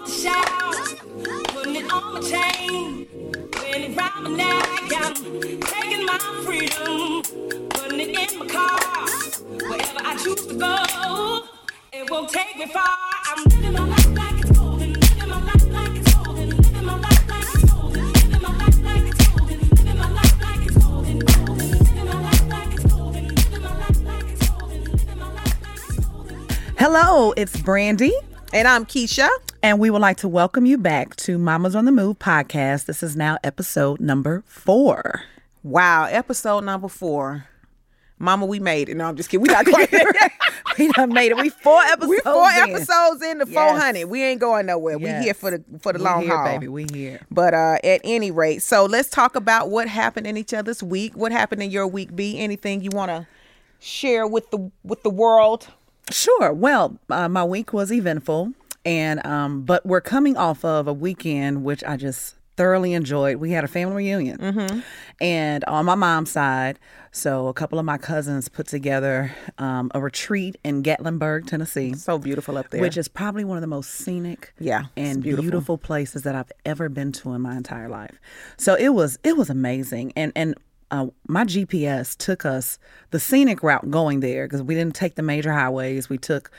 off the shelf, putting it on my chain. When it round my neck, I'm taking my freedom, putting it in my car. Wherever I choose to go, it won't take me far. I'm living my life. Hello, it's Brandy, And I'm Keisha. And we would like to welcome you back to Mamas on the Move podcast. This is now episode number four. Wow, episode number four. Mama, we made it. No, I'm just kidding. We not quite there. We done made it. We four episodes. we four in. episodes in the Yes. 400. We ain't going nowhere. We here for the for the We long here, haul, baby. We here. But uh, at any rate, so let's talk about what happened in each other's week. What happened in your week? Be Anything you want to share with the with the world? Sure. Well, uh, my week was eventful, and um, but we're coming off of a weekend which I just thoroughly enjoyed. We had a family reunion, Mm-hmm. and on my mom's side, so a couple of my cousins put together um, a retreat in Gatlinburg, Tennessee. So beautiful up there. Which is probably one of the most scenic, Yeah, and beautiful. beautiful. places that I've ever been to in my entire life. So it was it was amazing, and and uh, my GPS took us the scenic route going there because we didn't take the major highways. We took,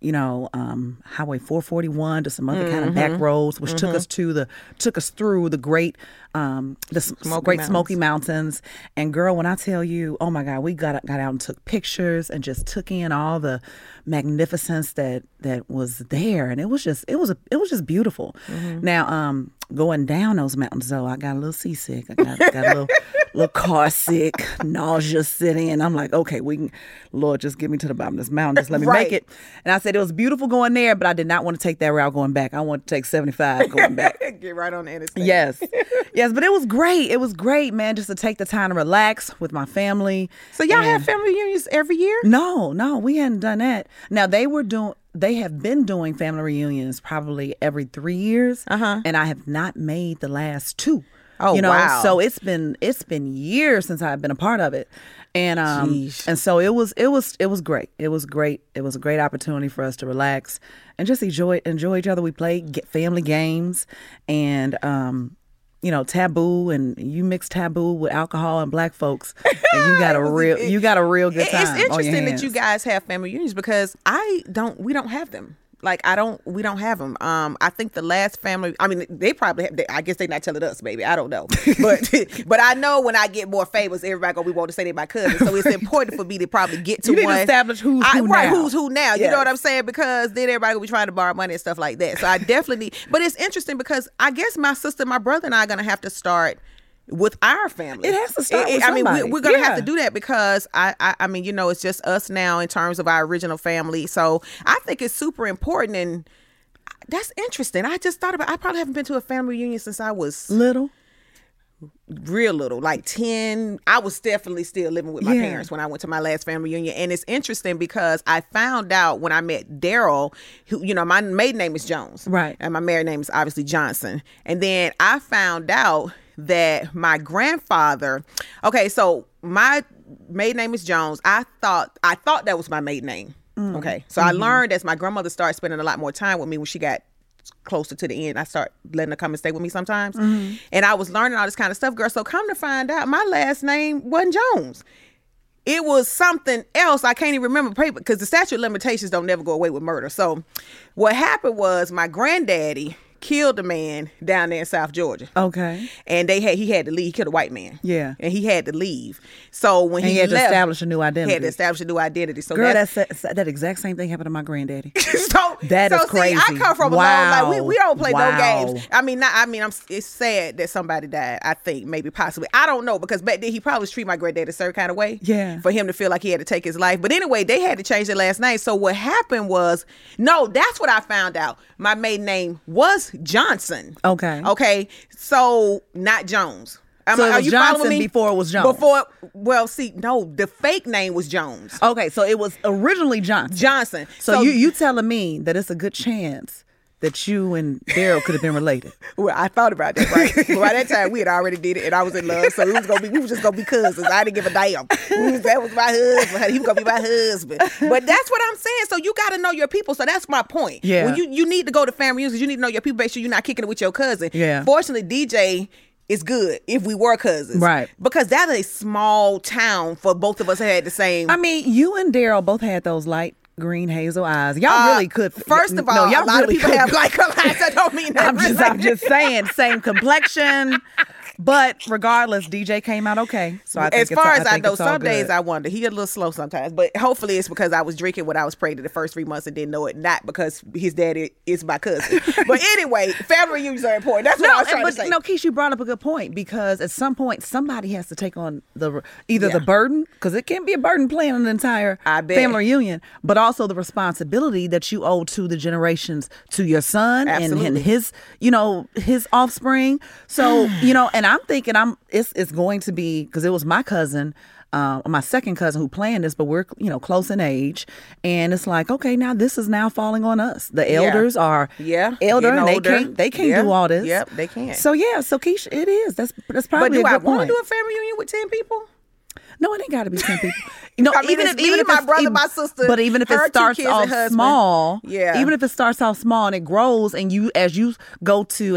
you know, um, Highway 441 to some other kind of Mm-hmm. back roads, which took us to the took us through the great um, the s- great Smoky Mountains. And girl, when I tell you, oh my God, we got got out and took pictures and just took in all the magnificence that that was there, and it was just it was a it was just beautiful. Now, um, going down those mountains though, I got a little seasick. I got, got a little little car sick, nausea sitting, and I'm like, okay, we can, Lord, just get me to the bottom of this mountain, just let me Right. make it. And I said it was beautiful going there, but I did not want to take that route going back. I want to take 75 going back. Get right on the interstate. Yes. yes, but it was great. It was great, man, just to take the time to relax with my family. So y'all And- have family reunions every year? No, no, we hadn't done that. Now they were doing they have been doing family reunions probably every 3 years. Uh-huh. And I have not made the last two. Oh, you know, wow. so it's been it's been years since I've been a part of it. And um Jeez. and so it was it was it was great. It was great. It was a great opportunity for us to relax and just enjoy enjoy each other. We played family games and um you know, taboo, and you mix taboo with alcohol and black folks, and you got a real, you got a real good time. It's interesting that you guys have family reunions because I don't. We don't have them. Like I don't. We don't have them. Um, I think the last family. I mean, they probably. Have, they, I guess they not telling us, baby. I don't know. But but I know when I get more famous, everybody gonna be wanting to say they my cousin. So it's important for me to probably get to You to one. establish who's I- who right, now. who's who now. You know what I'm saying? Because then everybody will be trying to borrow money and stuff like that. So I definitely need. But it's interesting because I guess my sister, my brother, and I are gonna have to start. With our family, It has to start with I mean, we, we're gonna have to do that because I, I I mean you know it's just us now in terms of our original family. So I think it's super important and that's interesting. I just thought about I probably haven't been to a family reunion since I was little. real little like 10 I was definitely still living with my Yeah. parents when I went to my last family reunion. And it's interesting because I found out when I met Daryl who you know my maiden name is Jones. Right. and my married name is obviously Johnson. And then I found out that my grandfather okay so my maiden name is Jones I thought I thought that was my maiden name mm. okay so I mm-hmm. learned as my grandmother started spending a lot more time with me when she got closer to the end, I start letting her come and stay with me sometimes. Mm-hmm. And I was learning all this kind of stuff, girl. So come to find out, my last name wasn't Jones. It was something else. I can't even remember paper because the statute of limitations don't never go away with murder. So what happened was my granddaddy killed a man down there in South Georgia. Okay. And they had he had to leave. He killed a white man. Yeah. And he had to leave. So when And he, he had to establish a new identity. He had to establish a new identity. So Girl, that's, that's, that, that exact same thing happened to my granddaddy. so That so is see, crazy. I come from a long like we, we don't play Wow. no games. I mean, not, I mean, I'm it's sad that somebody died. I think maybe possibly. I don't know because back then he probably treating my granddad a certain kind of way. Yeah. For him to feel like he had to take his life. But anyway, they had to change their last name. So what happened was no, that's what I found out. My maiden name was Johnson. Okay. Okay. So not Jones. Am So it are was you following Johnson me? before it was Jones. Before, well, see, no, the fake name was Jones. Okay, so it was originally Johnson. Johnson. So, you you telling me that it's a good chance that you and Daryl could have been related? Well, I thought about that, right? but by that time, we had already did it, and I was in love, so it was gonna be we was just gonna be cousins. I didn't give a damn. Was, that was my husband. He was gonna be my husband. But that's what I'm saying. So you got to know your people. So that's my point. Yeah. When you you need to go to family reunions, you need to know your people. Make sure you're not kicking it with your cousin. Yeah. Fortunately, DJ is good if we were cousins, Right. Because that's a small town for both of us had the same. I mean, you and Daryl both had those light green hazel eyes. Y'all Uh, really could. First of all, no, y'all a lot really of people could. have like eyes. I don't mean that. I'm just, I'm just saying, same complexion. But regardless, DJ came out okay. So I think as it's- far as I, think know, some days. I wonder. He a little slow sometimes, but hopefully it's because I was drinking when I was pregnant the first three months and didn't know it. Not because his daddy is my cousin. but anyway, family reunions are important. That's what I No, was trying but to say. no, Keisha, you brought up a good point because at some point somebody has to take on the either Yeah. the burden because it can be a burden planning an entire I family reunion, but also the responsibility that you owe to the generations to your son and, and his, you know, his offspring. So you know, and I'm thinking I'm it's it's going to be because it was my cousin. Uh, my second cousin who planned this, but we're you know close in age, and it's like okay, now this is now falling on us. The elders are Yeah, elder, and they can't they can't Yeah. do all this. Yep, they can't. So yeah, so Keisha, it is. That's that's but probably do a I good want to do a family reunion with ten people? No, it ain't got to be ten people. You know, I mean, even if me, even if my brother, even- my sister, but even if it starts off small, Yeah. even if it starts off small and it grows, and you as you go to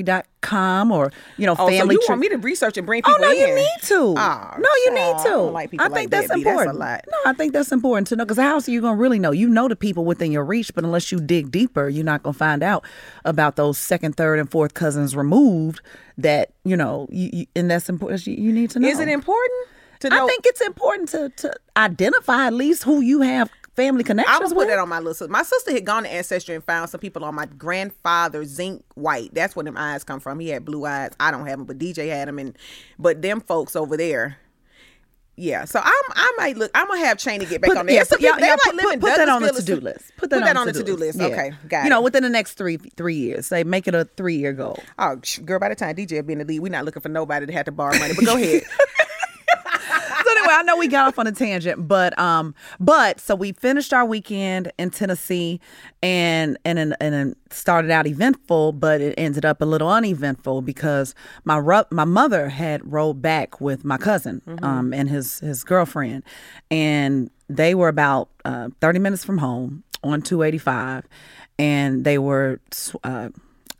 ancestry.com or you know Oh, family. so you tree- want me to research and bring Oh people no, in? you need to. Oh, no, you need I to. don't like I think like that's that. That's important. lot. No, I think that's important to know because how else are you gonna really know? You know the people within your reach, but unless you dig deeper, you're not gonna find out about those second, third, and fourth cousins removed. That you know, you, you, and that's important. You, you need to know. Is it important to know? I think it's important to to identify at least who you have family connections gonna put with. that on my little sister. My sister had gone to Ancestry and found some people on my grandfather zinc white. That's where them eyes come from. He had blue eyes. I don't have them, but DJ had them. And but them folks over there, yeah. So I'm I might look. I'm gonna have Cheney get back Put, on there. yeah, put, yeah, people- they yeah, like put, put, put that on the to do list. Put that, on the to do list. Yeah. Okay, got You it. know, within the next three three years, say make it a three year goal. Oh, girl, by the time DJ be in the lead, we're not looking for nobody to have to borrow money. But go ahead. anyway, I know we got off on a tangent, but um, but so we finished our weekend in Tennessee, and and and, and started out eventful, but it ended up a little uneventful because my ru- my mother had rolled back with my cousin um and his his girlfriend, and they were about uh, thirty minutes from home on two eighty five, and they were uh,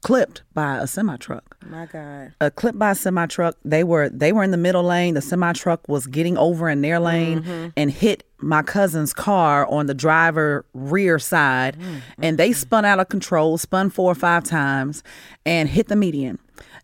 clipped by a semi truck my God. a clip by a semi truck. They were they were in the middle lane. The semi truck was getting over in their lane mm-hmm. and hit my cousin's car on the driver rear side, mm, and they mm-hmm. spun out of control, spun four or five times, and hit the median.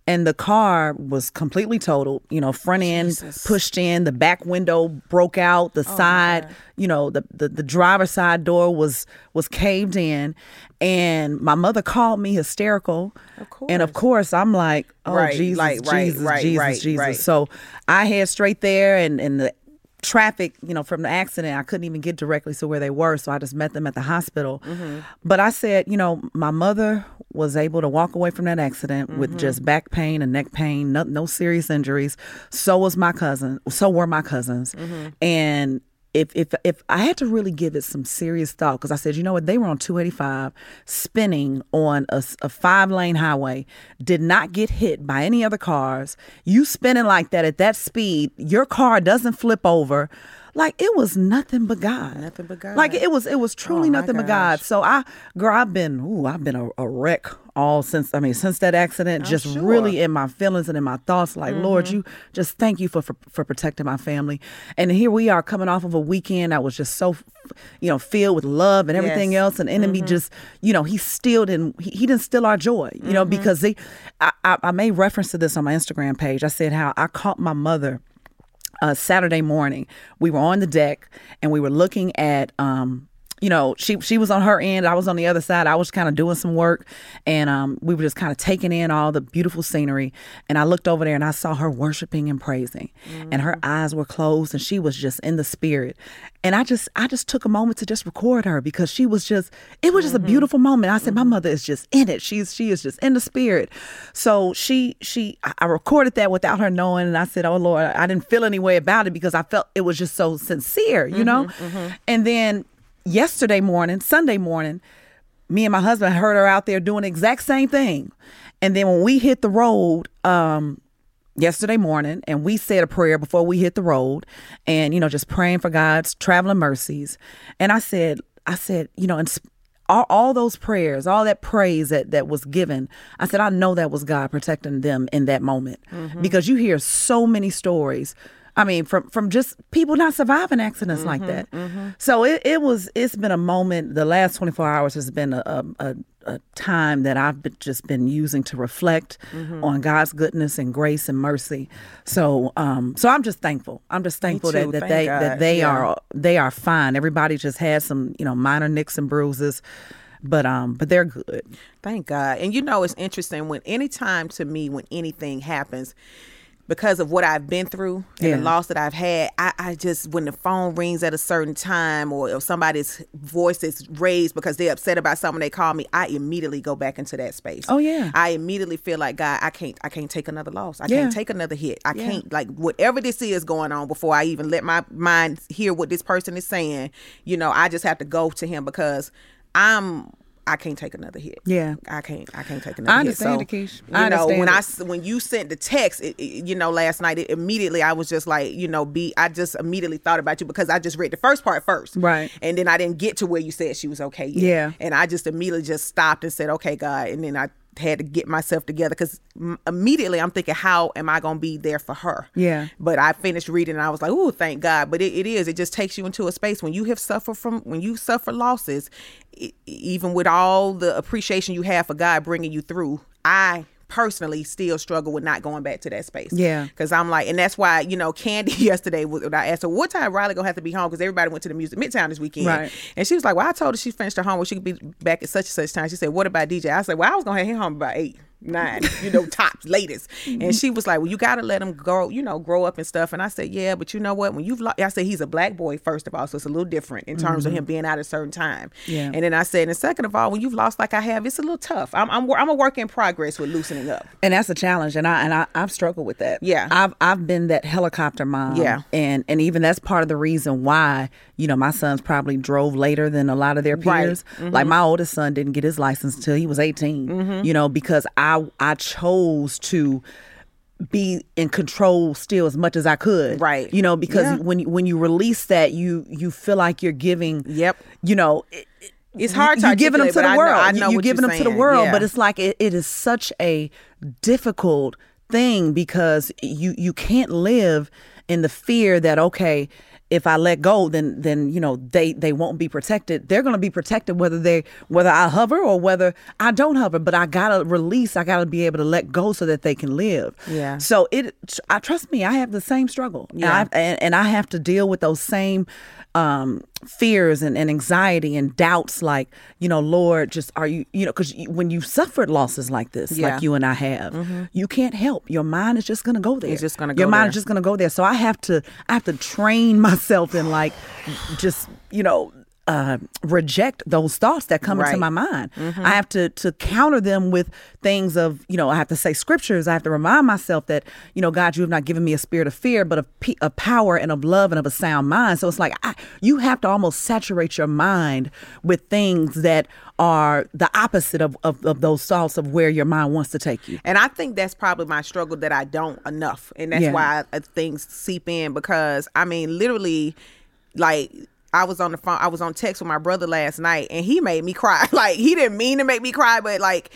And the car was completely totaled. You know, front end pushed in, the back window broke out, the side, you know, the, the the driver's side door was was caved in, and my mother called me hysterical. Of course. And of course, I'm like, oh Right, Jesus, like, Jesus, right, Jesus, right, Jesus. So I head straight there, and and the traffic, you know, from the accident, I couldn't even get directly to where they were, so I just met them at the hospital. Mm-hmm. But I said, you know, my mother was able to walk away from that accident Mm-hmm. with just back pain and neck pain, no, no serious injuries. So was my cousin. So were my cousins, Mm-hmm. and. If, if if I had to really give it some serious thought, because I said, you know what, they were on 285 spinning on a five lane highway, did not get hit by any other cars. You spinning like that at that speed, your car doesn't flip over. Like it was nothing but God. Nothing but God. Like it was it was truly Oh, nothing but God. So I girl, I've been ooh, I've been a, a wreck all since I mean since that accident. just sure. Mm-hmm. really in my feelings and in my thoughts. Like Lord, you just thank you for, for for protecting my family. And here we are coming off of a weekend that was just so you know filled with love and everything Yes. else. And enemy Mm-hmm. just you know he still didn't he, he didn't steal our joy. You know Mm-hmm. because they I, I I made reference to this on my Instagram page. I said how I caught my mother uh, Saturday morning. We were on the deck and we were looking at, um, you know, she she was on her end, I was on the other side. I was kind of doing some work, and um, we were just kind of taking in all the beautiful scenery. And I looked over there and I saw her worshiping and praising, and her mm. eyes were closed, and she was just in the spirit. And I just I just took a moment to just record her because she was just it was just a mm-hmm. beautiful moment. I said my mm-hmm. mother is just in it. She's she is just in the spirit. So she she I- I recorded that without her knowing, and I said, oh Lord, I didn't feel any way about it because I felt it was just so sincere, you know. Mm-hmm, and then yesterday morning, Sunday morning, me and my husband heard her out there doing the exact same thing. And then when we hit the road, um, yesterday morning and we said a prayer before we hit the road and you know just praying for god's traveling mercies and i said i said you know and all, all those prayers all that praise that that was given i said i know that was god protecting them in that moment mm-hmm. because you hear so many stories I mean, from from just people not surviving accidents mm-hmm, like that. Mm-hmm. So it, it was. It's been a moment. The last twenty four hours has been a, a, a time that I've been, just been using to reflect mm-hmm. on God's goodness and grace and mercy. So, um, so I'm just thankful. I'm just thankful that, that they God. that they yeah. are they are fine. Everybody just had some you know minor nicks and bruises but um but they're good thank god and you know it's interesting when anytime to me when anything happens because of what I've been through and yeah. the loss that I've had, I, I, just when the phone rings at a certain time or, if somebody's voice is raised because they're upset about something they call me, I immediately go back into that space. Oh yeah. I immediately feel like God, I can't I can't take another loss. I yeah. can't take another hit. I yeah. can't like whatever this is going on before I even let my mind hear what this person is saying, you know, I just have to go to him because I'm I can't take another hit. Yeah, I can't. I can't take another hit. I understand hit. So, Keish. I you know, when it. I when you sent the text, it, it, you know, last night, it, immediately I was just like, you know, be. I just immediately thought about you because I just read the first part first, right, and then I didn't get to where you said she was okay. Yet. Yeah, and I just immediately just stopped and said, okay, God, and then I had to get myself together because immediately I'm thinking, how am I going to be there for her? Yeah. But I finished reading and I was like, oh, thank God. But it, it is, it just takes you into a space when you have suffered from, when you suffer losses, it, even with all the appreciation you have for God bringing you through, I personally still struggle with not going back to that space. Yeah. Because I'm like, and that's why, you know, Candy yesterday, when I asked her, what time Riley gonna have to be home? Because everybody went to the music midtown this weekend. Right. And she was like, well, I told her she finished her homework. She could be back at such and such time. She said, what about DJ? I said, well, I was gonna have him home about eight nine, you know, tops, latest. And she was like, "Well, you got to let him grow, you know, grow up and stuff." And I said, "Yeah, but you know what? When you've, lo-, I said he's a black boy first of all, so it's a little different in terms mm-hmm. of him being out at a certain time. Yeah. And then I said, and second of all, when you've lost like I have, it's a little tough. I'm, I'm, I'm a work in progress with loosening up. And that's a challenge, and I and I, I've struggled with that. Yeah. I've I've been that helicopter mom. Yeah. And and even that's part of the reason why you know my sons probably drove later than a lot of their peers. Right. Mm-hmm. Like my oldest son didn't get his license until he was 18. Mm-hmm. You know, because I I chose chose to be in control still as much as I could. Right. You know, because yeah. when you, when you release that, you you feel like you're giving. Yep. You know. It, it's hard to you giving them to the world. I know, I know you, are giving them saying. to the world, yeah. but it's like it, it is such a difficult thing because you you can't live in the fear that okay if I let go, then then you know they they won't be protected. They're going to be protected whether they whether I hover or whether I don't hover. But I gotta release. I gotta be able to let go so that they can live. Yeah. So it. I trust me. I have the same struggle. Yeah. And, I, and, and I have to deal with those same um, fears and, and anxiety and doubts like you know lord just are you you know because when you've suffered losses like this yeah. like you and i have mm-hmm. you can't help your mind is just going to go there it's just going to go your mind there. is just going to go there so i have to i have to train myself in like just you know uh, reject those thoughts that come right. into my mind. Mm-hmm. I have to to counter them with things of you know I have to say scriptures. I have to remind myself that you know God, you have not given me a spirit of fear, but of, of power and of love and of a sound mind. So it's like I, you have to almost saturate your mind with things that are the opposite of, of, of those thoughts of where your mind wants to take you. And I think that's probably my struggle that I don't enough, and that's Yeah. why I, things seep in because I mean literally like I was on the phone I was on text with my brother last night and he made me cry. Like he didn't mean to make me cry, but like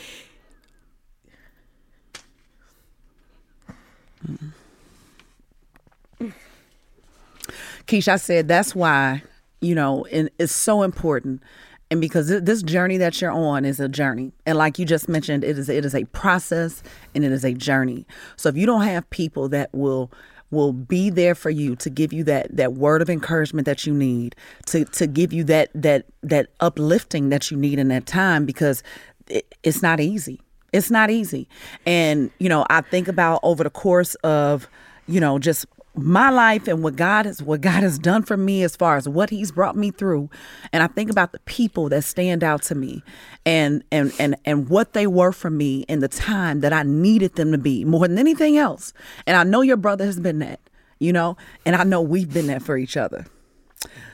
Keisha I said that's why, you know, and it's so important. And because this journey that you're on is a journey. And like you just mentioned, it is it is a process and it is a journey. So if you don't have people that will will be there for you to give you that that word of encouragement that you need, to to give you that that that uplifting that you need in that time because it, it's not easy. It's not easy. And you know, I think about over the course of, you know, just my life and what God has what God has done for me as far as what he's brought me through. And I think about the people that stand out to me and and and and what they were for me in the time that I needed them to be more than anything else. And I know your brother has been that you know and I know we've been that for each other.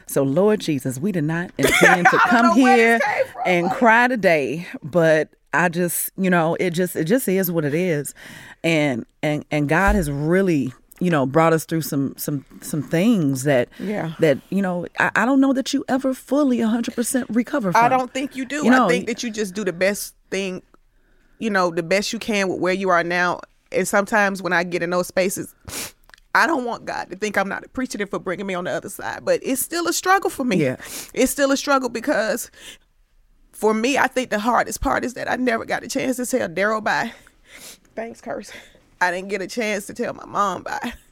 So, Lord Jesus, we did not intend to come here and cry today, but I just, you know, it just it just is what it is. And and and God has really you know brought us through some some some things that yeah that you know I, I don't know that you ever fully 100% recover from. I don't think you do. You know, I think that you just do the best thing, you know, the best you can with where you are now. And sometimes when I get in those spaces, I don't want God to think I'm not appreciative for bringing me on the other side, but it's still a struggle for me. Yeah. It's still a struggle because for me, I think the hardest part is that I never got a chance to tell Daryl bye. Thanks, Curse. I didn't get a chance to tell my mom bye.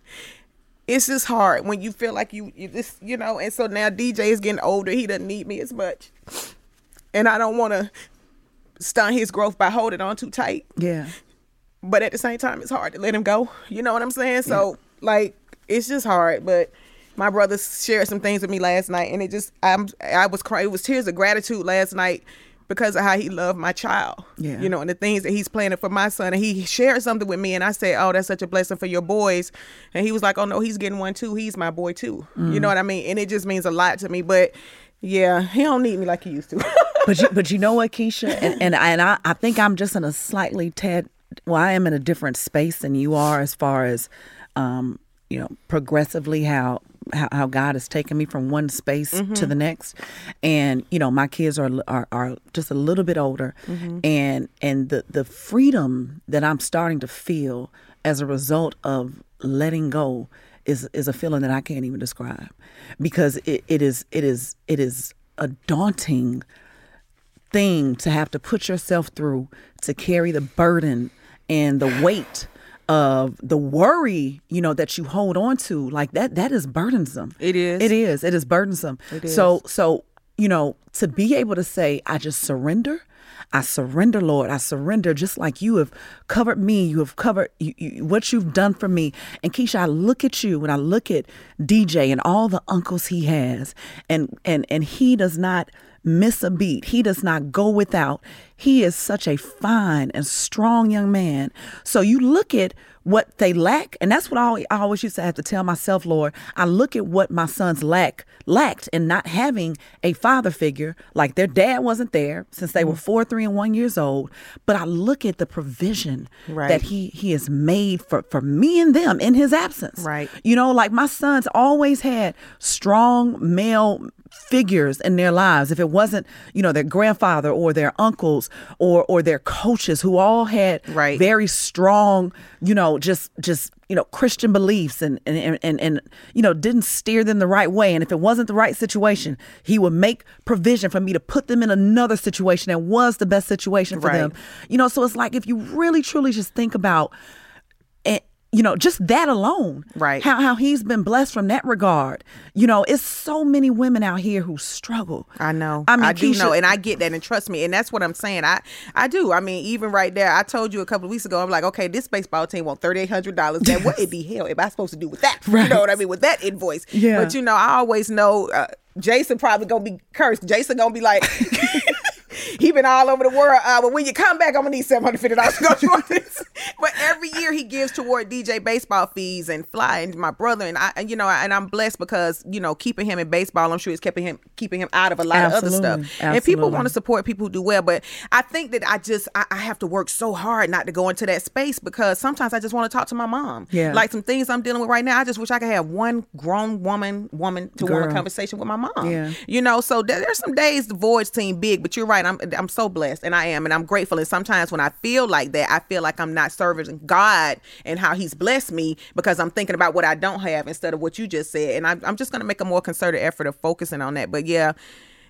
It's just hard when you feel like you, you just, you know, and so now DJ is getting older. He doesn't need me as much. And I don't want to stunt his growth by holding on too tight. Yeah. But at the same time, it's hard to let him go. You know what I'm saying? So, yeah. like, it's just hard. But my brother shared some things with me last night, and it just I'm I was crying. It was tears of gratitude last night because of how he loved my child. Yeah. You know, and the things that he's planning for my son. And he shared something with me and I said, Oh, that's such a blessing for your boys. And he was like, Oh no, he's getting one too. He's my boy too. Mm. You know what I mean? And it just means a lot to me. But yeah, he don't need me like he used to. but you but you know what, Keisha? And and, and I, I think I'm just in a slightly tad well, I am in a different space than you are as far as um, you know, progressively how how, how God has taken me from one space mm-hmm. to the next, and you know my kids are are, are just a little bit older, mm-hmm. and and the the freedom that I'm starting to feel as a result of letting go is is a feeling that I can't even describe, because it, it is it is it is a daunting thing to have to put yourself through to carry the burden and the weight of the worry, you know, that you hold on to, like that, that is burdensome. It is. It is. It is burdensome. It is. So, so, you know, to be able to say, I just surrender. I surrender, Lord. I surrender just like you have covered me. You have covered you, you, what you've done for me. And Keisha, I look at you when I look at DJ and all the uncles he has, and and and he does not miss a beat. He does not go without. He is such a fine and strong young man. So you look at what they lack, and that's what I always used to have to tell myself, Lord. I look at what my sons lack lacked in not having a father figure, like their dad wasn't there since they were mm-hmm. four, three, and one years old. But I look at the provision right. that he he has made for for me and them in his absence. Right. You know, like my sons always had strong male figures in their lives if it wasn't you know their grandfather or their uncles or or their coaches who all had right. very strong you know just just you know christian beliefs and and, and and you know didn't steer them the right way and if it wasn't the right situation he would make provision for me to put them in another situation that was the best situation for right. them you know so it's like if you really truly just think about you know, just that alone. Right. How how he's been blessed from that regard. You know, it's so many women out here who struggle. I know. I mean, I do Keisha, know, and I get that, and trust me, and that's what I'm saying. I I do. I mean, even right there, I told you a couple of weeks ago. I'm like, okay, this baseball team want thirty eight hundred dollars. That what it be hell am I supposed to do with that? Right. You know what I mean with that invoice? Yeah. But you know, I always know. Uh, Jason probably gonna be cursed. Jason gonna be like, he been all over the world. Uh, but when you come back, I'm gonna need seven hundred fifty dollars to go to this. but every year he gives toward DJ baseball fees and fly and my brother and I, and, you know, and I'm blessed because you know keeping him in baseball, I'm sure it's keeping him keeping him out of a lot Absolutely. of other stuff. Absolutely. And people want to support people who do well, but I think that I just I, I, have to work so hard not to go into that space because sometimes I just want to talk to my mom. Yeah, like some things I'm dealing with right now. I just wish I could have one grown woman woman to Girl. want a conversation with my mom. Yeah, you know, so there, there's some days the voids seem big, but you're right. I'm I'm so blessed and I am and I'm grateful. And sometimes when I feel like that, I feel like I'm not serving God and how He's blessed me because I'm thinking about what I don't have instead of what you just said. And I'm, I'm just going to make a more concerted effort of focusing on that. But yeah,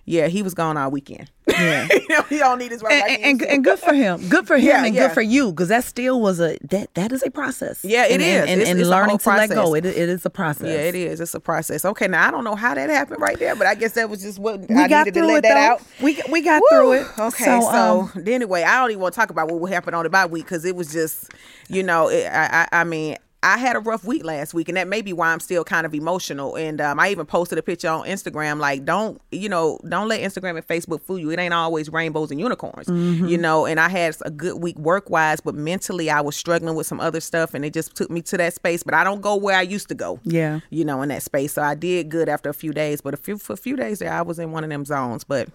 yeah, he was gone all weekend. Yeah, you know, he don't need his right. And, and, and, good for him. Good for him, yeah, and yeah. good for you, because that still was a that that is a process. Yeah, it and, is. And, and, learning to let go, it, it is a process. Yeah, it is. It's a process. Okay, now I don't know how that happened right there, but I guess that was just what we I got needed to let that though. out. We we got Woo! through it. Okay, so, so um, anyway, I don't even want to talk about what happened on the bye week because it was just, you know, it, I, I I mean I had a rough week last week, and that may be why I'm still kind of emotional. And um, I even posted a picture on Instagram, like, don't you know, don't let Instagram and Facebook fool you. It ain't always rainbows and unicorns, Mm-hmm. you know. And I had a good week work wise, but mentally I was struggling with some other stuff, and it just took me to that space. But I don't go where I used to go, Yeah. you know, in that space. So I did good after a few days, but a few for a few days there, I was in one of them zones. But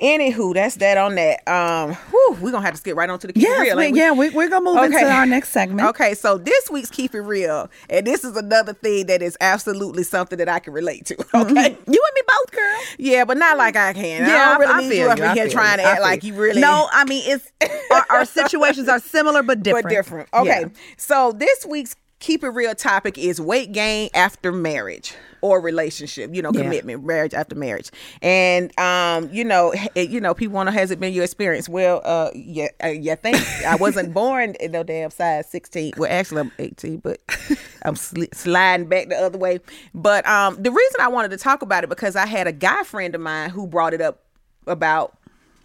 anywho, that's that on that. Um, whew, we're gonna have to skip right on to the Yes, we- ain't we? yeah, we, we're gonna move into our next segment. Okay, so this week's Keep It Real, and this is another thing that is absolutely something that I can relate to. Okay. Mm-hmm. You and me both, girl. Yeah, but not like I can. I Yeah, don't really I need feel you up in I here trying to act like you. you really No, I mean it's our, our situations are similar but different. but different. Okay. Yeah. So this week's keep it real topic is weight gain after marriage or relationship, you know, Yeah. commitment, marriage after marriage. And um, you know, h- you know, people want to has it been your experience? Well, uh yeah, uh, yeah, think I wasn't born in no damn size 16. Well, actually I'm 18, but I'm sli- sliding back the other way. But um the reason I wanted to talk about it because I had a guy friend of mine who brought it up about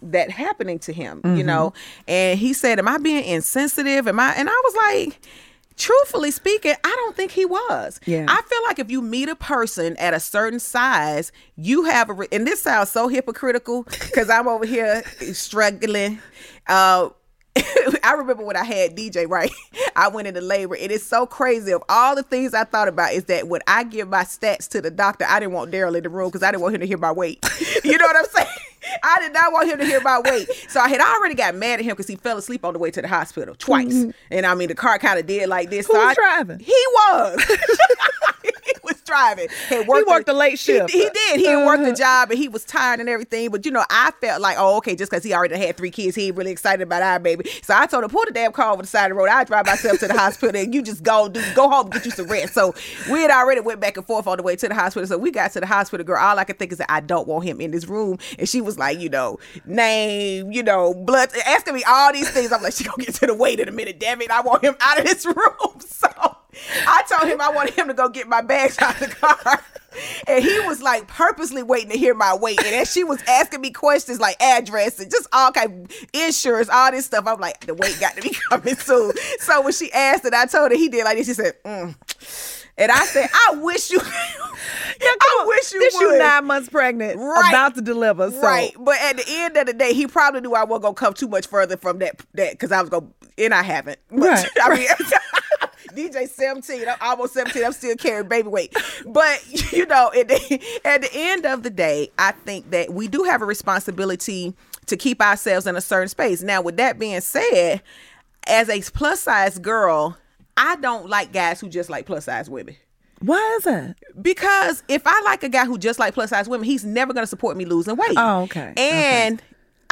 that happening to him, Mm-hmm. you know. And he said, "Am I being insensitive? Am I?" And I was like, truthfully speaking, I don't think he was. Yeah. I feel like if you meet a person at a certain size, you have a re- and this sounds so hypocritical cuz I'm over here struggling uh I remember when I had DJ, right? I went into labor. It is so crazy. Of all the things I thought about, is that when I give my stats to the doctor, I didn't want Daryl in the room because I didn't want him to hear my weight. You know what I'm saying? I did not want him to hear my weight. So I had already got mad at him because he fell asleep on the way to the hospital twice. Mm-hmm. And I mean, the car kind of did like this. Who so was I- driving? He was. he driving. Had worked a late he- shift. He, did. He had worked Uh-huh. a job and he was tired and everything. But you know, I felt like, oh, okay, just because he already had three kids, he ain't really excited about our baby. So I told him, pull the damn car over the side of the road. I drive myself to the hospital and you just go do go home and get you some rest. So we had already went back and forth on the way to the hospital. So we got to the hospital, girl. All I could think is that I don't want him in this room. And she was like, you know, name, you know, blood, asking me all these things. I'm like, she gonna get to the weight in a minute. Damn it, I want him out of this room. So I told him I wanted him to go get my bags out of the car. And he was like purposely waiting to hear my weight. And as she was asking me questions like address and just all kind of insurance, all this stuff, I'm like, the weight got to be coming soon. So when she asked it, I told her he did like this. She said, mm. And I said, I wish you, I wish you This would. you nine months pregnant, Right. about to deliver. So. Right, but at the end of the day, he probably knew I wasn't gonna come too much further from that that because I was gonna, and I haven't. But, Right, I mean, DJ seventeen, I'm almost seventeen. I'm still carrying baby weight, but you know, at the, at the end of the day, I think that we do have a responsibility to keep ourselves in a certain space. Now, with that being said, as a plus size girl, I don't like guys who just like plus size women. Why is that? Because if I like a guy who just like plus size women, he's never gonna support me losing weight. Oh, okay. And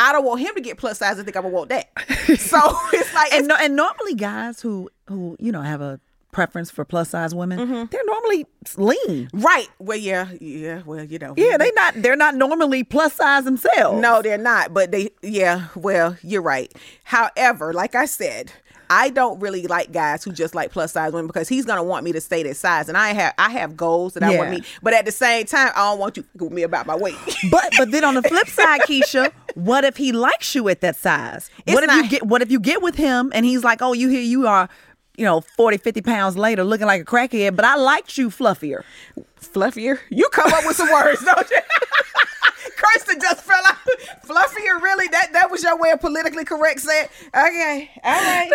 I don't want him to get plus size. I think I'm gonna want that. so it's like And it's, no, and normally guys who who you know have a preference for plus size women, Mm-hmm. they're normally lean. right. Well, yeah, yeah. Well, you know. Yeah, they not they're not normally plus size themselves. No, they're not. But they, yeah. Well, you're right. However, like I said. I don't really like guys who just like plus size women because he's gonna want me to stay that size, and I have I have goals that I want Yeah. me. But at the same time, I don't want you to with me about my weight. But but then on the flip side, Keisha, what if he likes you at that size? It's what if you get what if you get with him and he's like, "Oh, you here you are, you know, 40, 50 pounds later looking like a crackhead, but I liked you fluffier." fluffier. You come up with some words, don't you? Kirsten just fell out. Fluffier, really? That that was your way of politically correct saying? Okay, all right,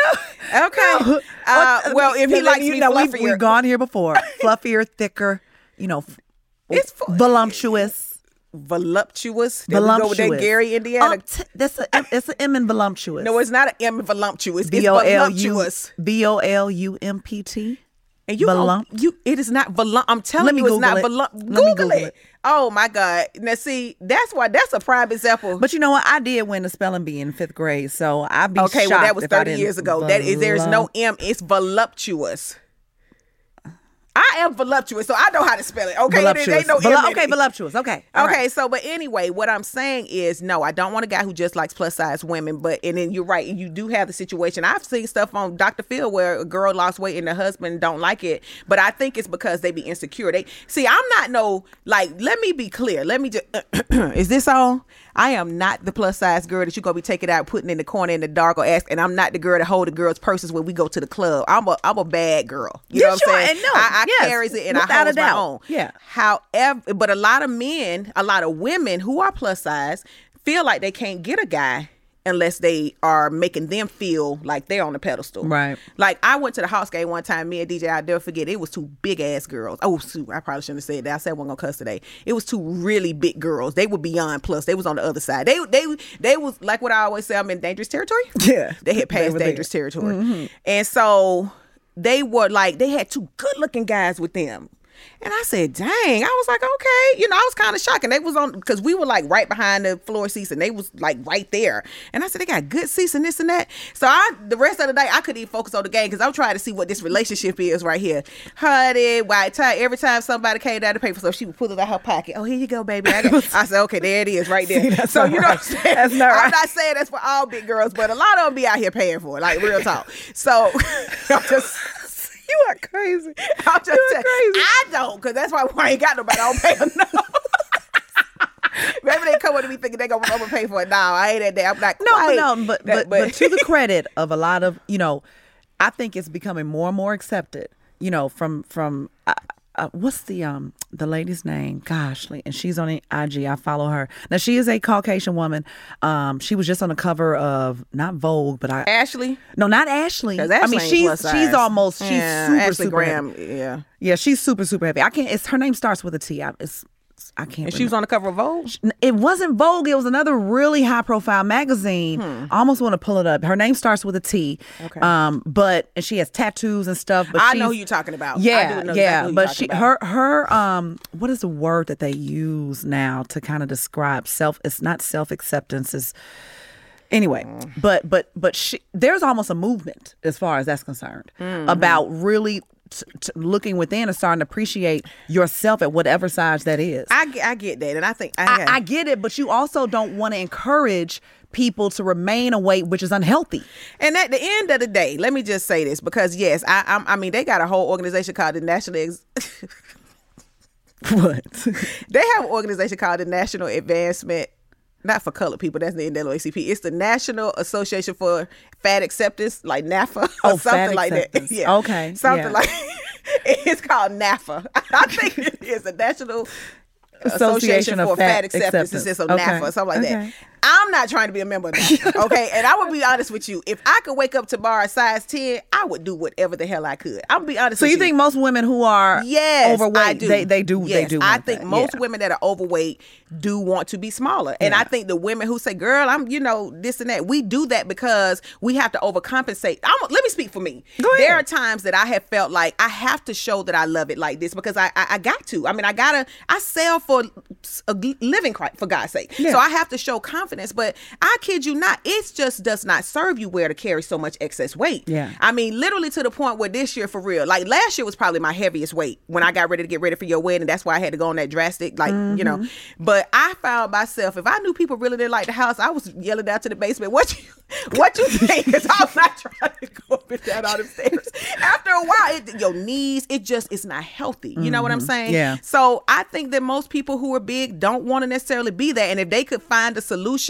okay. Uh, well, if he You likes me know, we've, we've gone here before. fluffier, thicker, you know, f- it's voluptuous. Voluptuous. There we go with that Gary, Indiana. Um, t- that's a it's an M in voluptuous. no, it's not an M in voluptuous. It's V O L U voluptuous. V O L U M P T. And you, gon- Volump. you, it is not volump. I'm telling Let me you, it's Google not it. Google, Google it. it. Oh my God! Now see, that's why that's a prime example. But you know what? I did win the spelling bee in fifth grade, so I'd be Okay, shocked well that was 30 years ago. That is there's no M, it's voluptuous. I am voluptuous, so I know how to spell it. Okay, voluptuous. They know Vol- okay, voluptuous. Okay, All okay. Right. So, but anyway, what I'm saying is, no, I don't want a guy who just likes plus size women. But and then you're right, you do have the situation. I've seen stuff on Dr. Phil where a girl lost weight and the husband don't like it, but I think it's because they be insecure. They see, I'm not no like. Let me be clear. Let me just. is this all? I am not the plus size girl that you're gonna be taking out, putting in the corner in the dark or ask. And I'm not the girl to hold the girls' purses when we go to the club. I'm a I'm a bad girl. You know what I'm saying? And no, I, I yes, carries it and I hold my own. Yeah. However, but a lot of men, a lot of women who are plus size feel like they can't get a guy unless they are making them feel like they're on a pedestal. Right. Like I went to the Hawks game one time, me and DJ, I'll never forget, it was two big ass girls. Oh, shoot, I probably shouldn't have said that. I said one gonna cuss today. It was two really big girls. They were beyond plus. They was on the other side. They they they was like what I always say, I'm in dangerous territory. Yeah. They had passed they dangerous there. territory. Mm-hmm. And so they were like, they had two good looking guys with them. And I said, dang. I was like, okay. You know, I was kind of shocked. And they was on, because we were like right behind the floor seats and they was like right there. And I said, they got good seats and this and that. So I, the rest of the day, I couldn't even focus on the game because I'm trying to see what this relationship is right here. Honey, white tie. Every time somebody came down to pay for stuff, she would pull it out of her pocket. Oh, here you go, baby. I, I said, okay, there it is right there. See, so, you know right. what I'm saying? That's not right. I'm not saying that's for all big girls, but a lot of them be out here paying for it, like real talk. So I'm just you are crazy. I'm just saying, crazy. I don't, because that's why I ain't got nobody. I don't pay enough. Maybe they come up to me thinking they gonna overpay for it. No, I ain't that day. I'm like, no, no, but, but, but to the credit of a lot of you know, I think it's becoming more and more accepted. You know, from from uh, uh, what's the um the lady's name? Gosh, and she's on IG. I follow her. Now she is a Caucasian woman. Um, she was just on the cover of not Vogue, but I Ashley. No, not Ashley. Ashley I mean, she's she's almost she's yeah, super Ashley super Graham. Heavy. Yeah, yeah, she's super super heavy. I can't. It's her name starts with a T. I, it's I can't. And she was on the cover of Vogue. It wasn't Vogue. It was another really high profile magazine. Hmm. I almost want to pull it up. Her name starts with a T. Okay. Um, but and she has tattoos and stuff. But I know who you're talking about. Yeah, yeah. Exactly but she, about. her, her, um, what is the word that they use now to kind of describe self? It's not self acceptance. Is anyway Mm. but but but she, there's almost a movement as far as that's concerned Mm-hmm. about really t- t- looking within and starting to appreciate yourself at whatever size that is I, get- I get that, and I think I, I get it but you also don't want to encourage people to remain a weight which is unhealthy And at the end of the day, let me just say this because yes, I I'm, I mean they got a whole organization called the National. Ex- what they have an organization called the National Advancement. Not for colored people, that's the NAACP. It's the National Association for Fat Acceptance, like NAFA or Oh, something like acceptance. that. Yeah, Okay, something yeah. like. it's called NAFA. I think it is the National Association, of for Fat Fat, Acceptance. Acceptance. It's just Okay, NAFA or something like okay. that. I'm not trying to be a member of that. Okay. and I would be honest with you. If I could wake up tomorrow a size 10, I would do whatever the hell I could. I'm gonna be honest so with you So you think most women who are Yes, overweight do. they they do they Yes, do I think that. most Yeah. women that are overweight do want to be smaller, and I think the women who say, "Girl, I'm," you know, this and that, we do that because we have to overcompensate. I'm, let me speak for me. Go There are times that I have felt like I have to show that I love it like this because I I, I got to. I mean, I gotta. I sell for a living, for God's sake. Yeah. So I have to show confidence. But I kid you not, it just does not serve you where to carry so much excess weight. Yeah. I mean, literally to the point where this year, for real, like last year was probably my heaviest weight when I got ready to get ready for your wedding. That's why I had to go on that drastic, like, you know. Mm-hmm. But I found myself, if I knew people really didn't like the house, I was yelling down to the basement, what you, what you think? Because I'm not trying to go up and down all the stairs. After a while, it, your knees, it just, it's not healthy. You know what I'm saying? Mm-hmm. Yeah. So I think that most people who are big don't want to necessarily be that. And if they could find a solution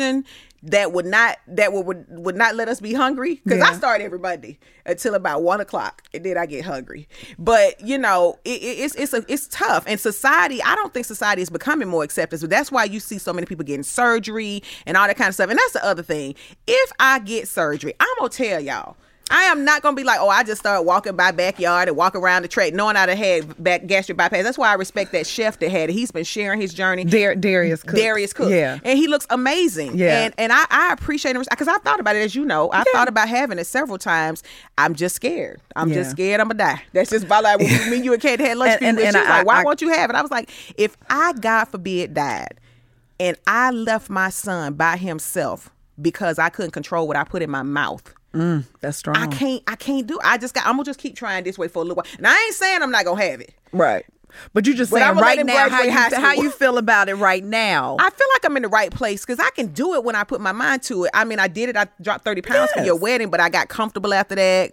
that would not that would would, would not let us be hungry because I start every Monday until about one o'clock and then I get hungry. But you know, it, it- it's it's a, it's tough. And society, I don't think society is becoming more accepting. So that's why you see so many people getting surgery and all that kind of stuff. And that's the other thing. If I get surgery, I'm gonna tell y'all. I am not gonna be like, oh, I just started walking by backyard and walk around the track, knowing I done had back gastric bypass. That's why I respect that chef that had it. He's been sharing his journey. Dar- Darius Cook. Darius Cook. Yeah. And he looks amazing. Yeah. And and I, I appreciate him because I've thought about it, as you know. I've thought about having it several times. I'm just scared. I'm Yeah. just scared I'm gonna die. That's just about like when me, you and Kate had lunch And- and, and- and I- like, why I- won't you have it? I was like, if I, God forbid, died and I left my son by himself because I couldn't control what I put in my mouth. Mm, that's strong. I can't. I can't do. I just got. I'm gonna just keep trying this way for a little while. And I ain't saying I'm not gonna have it. Right. But you just But saying right now how you, how you feel about it right now. I feel like I'm in the right place because I can do it when I put my mind to it. I mean, I did it. I dropped 30 pounds for your wedding, but I got comfortable after that,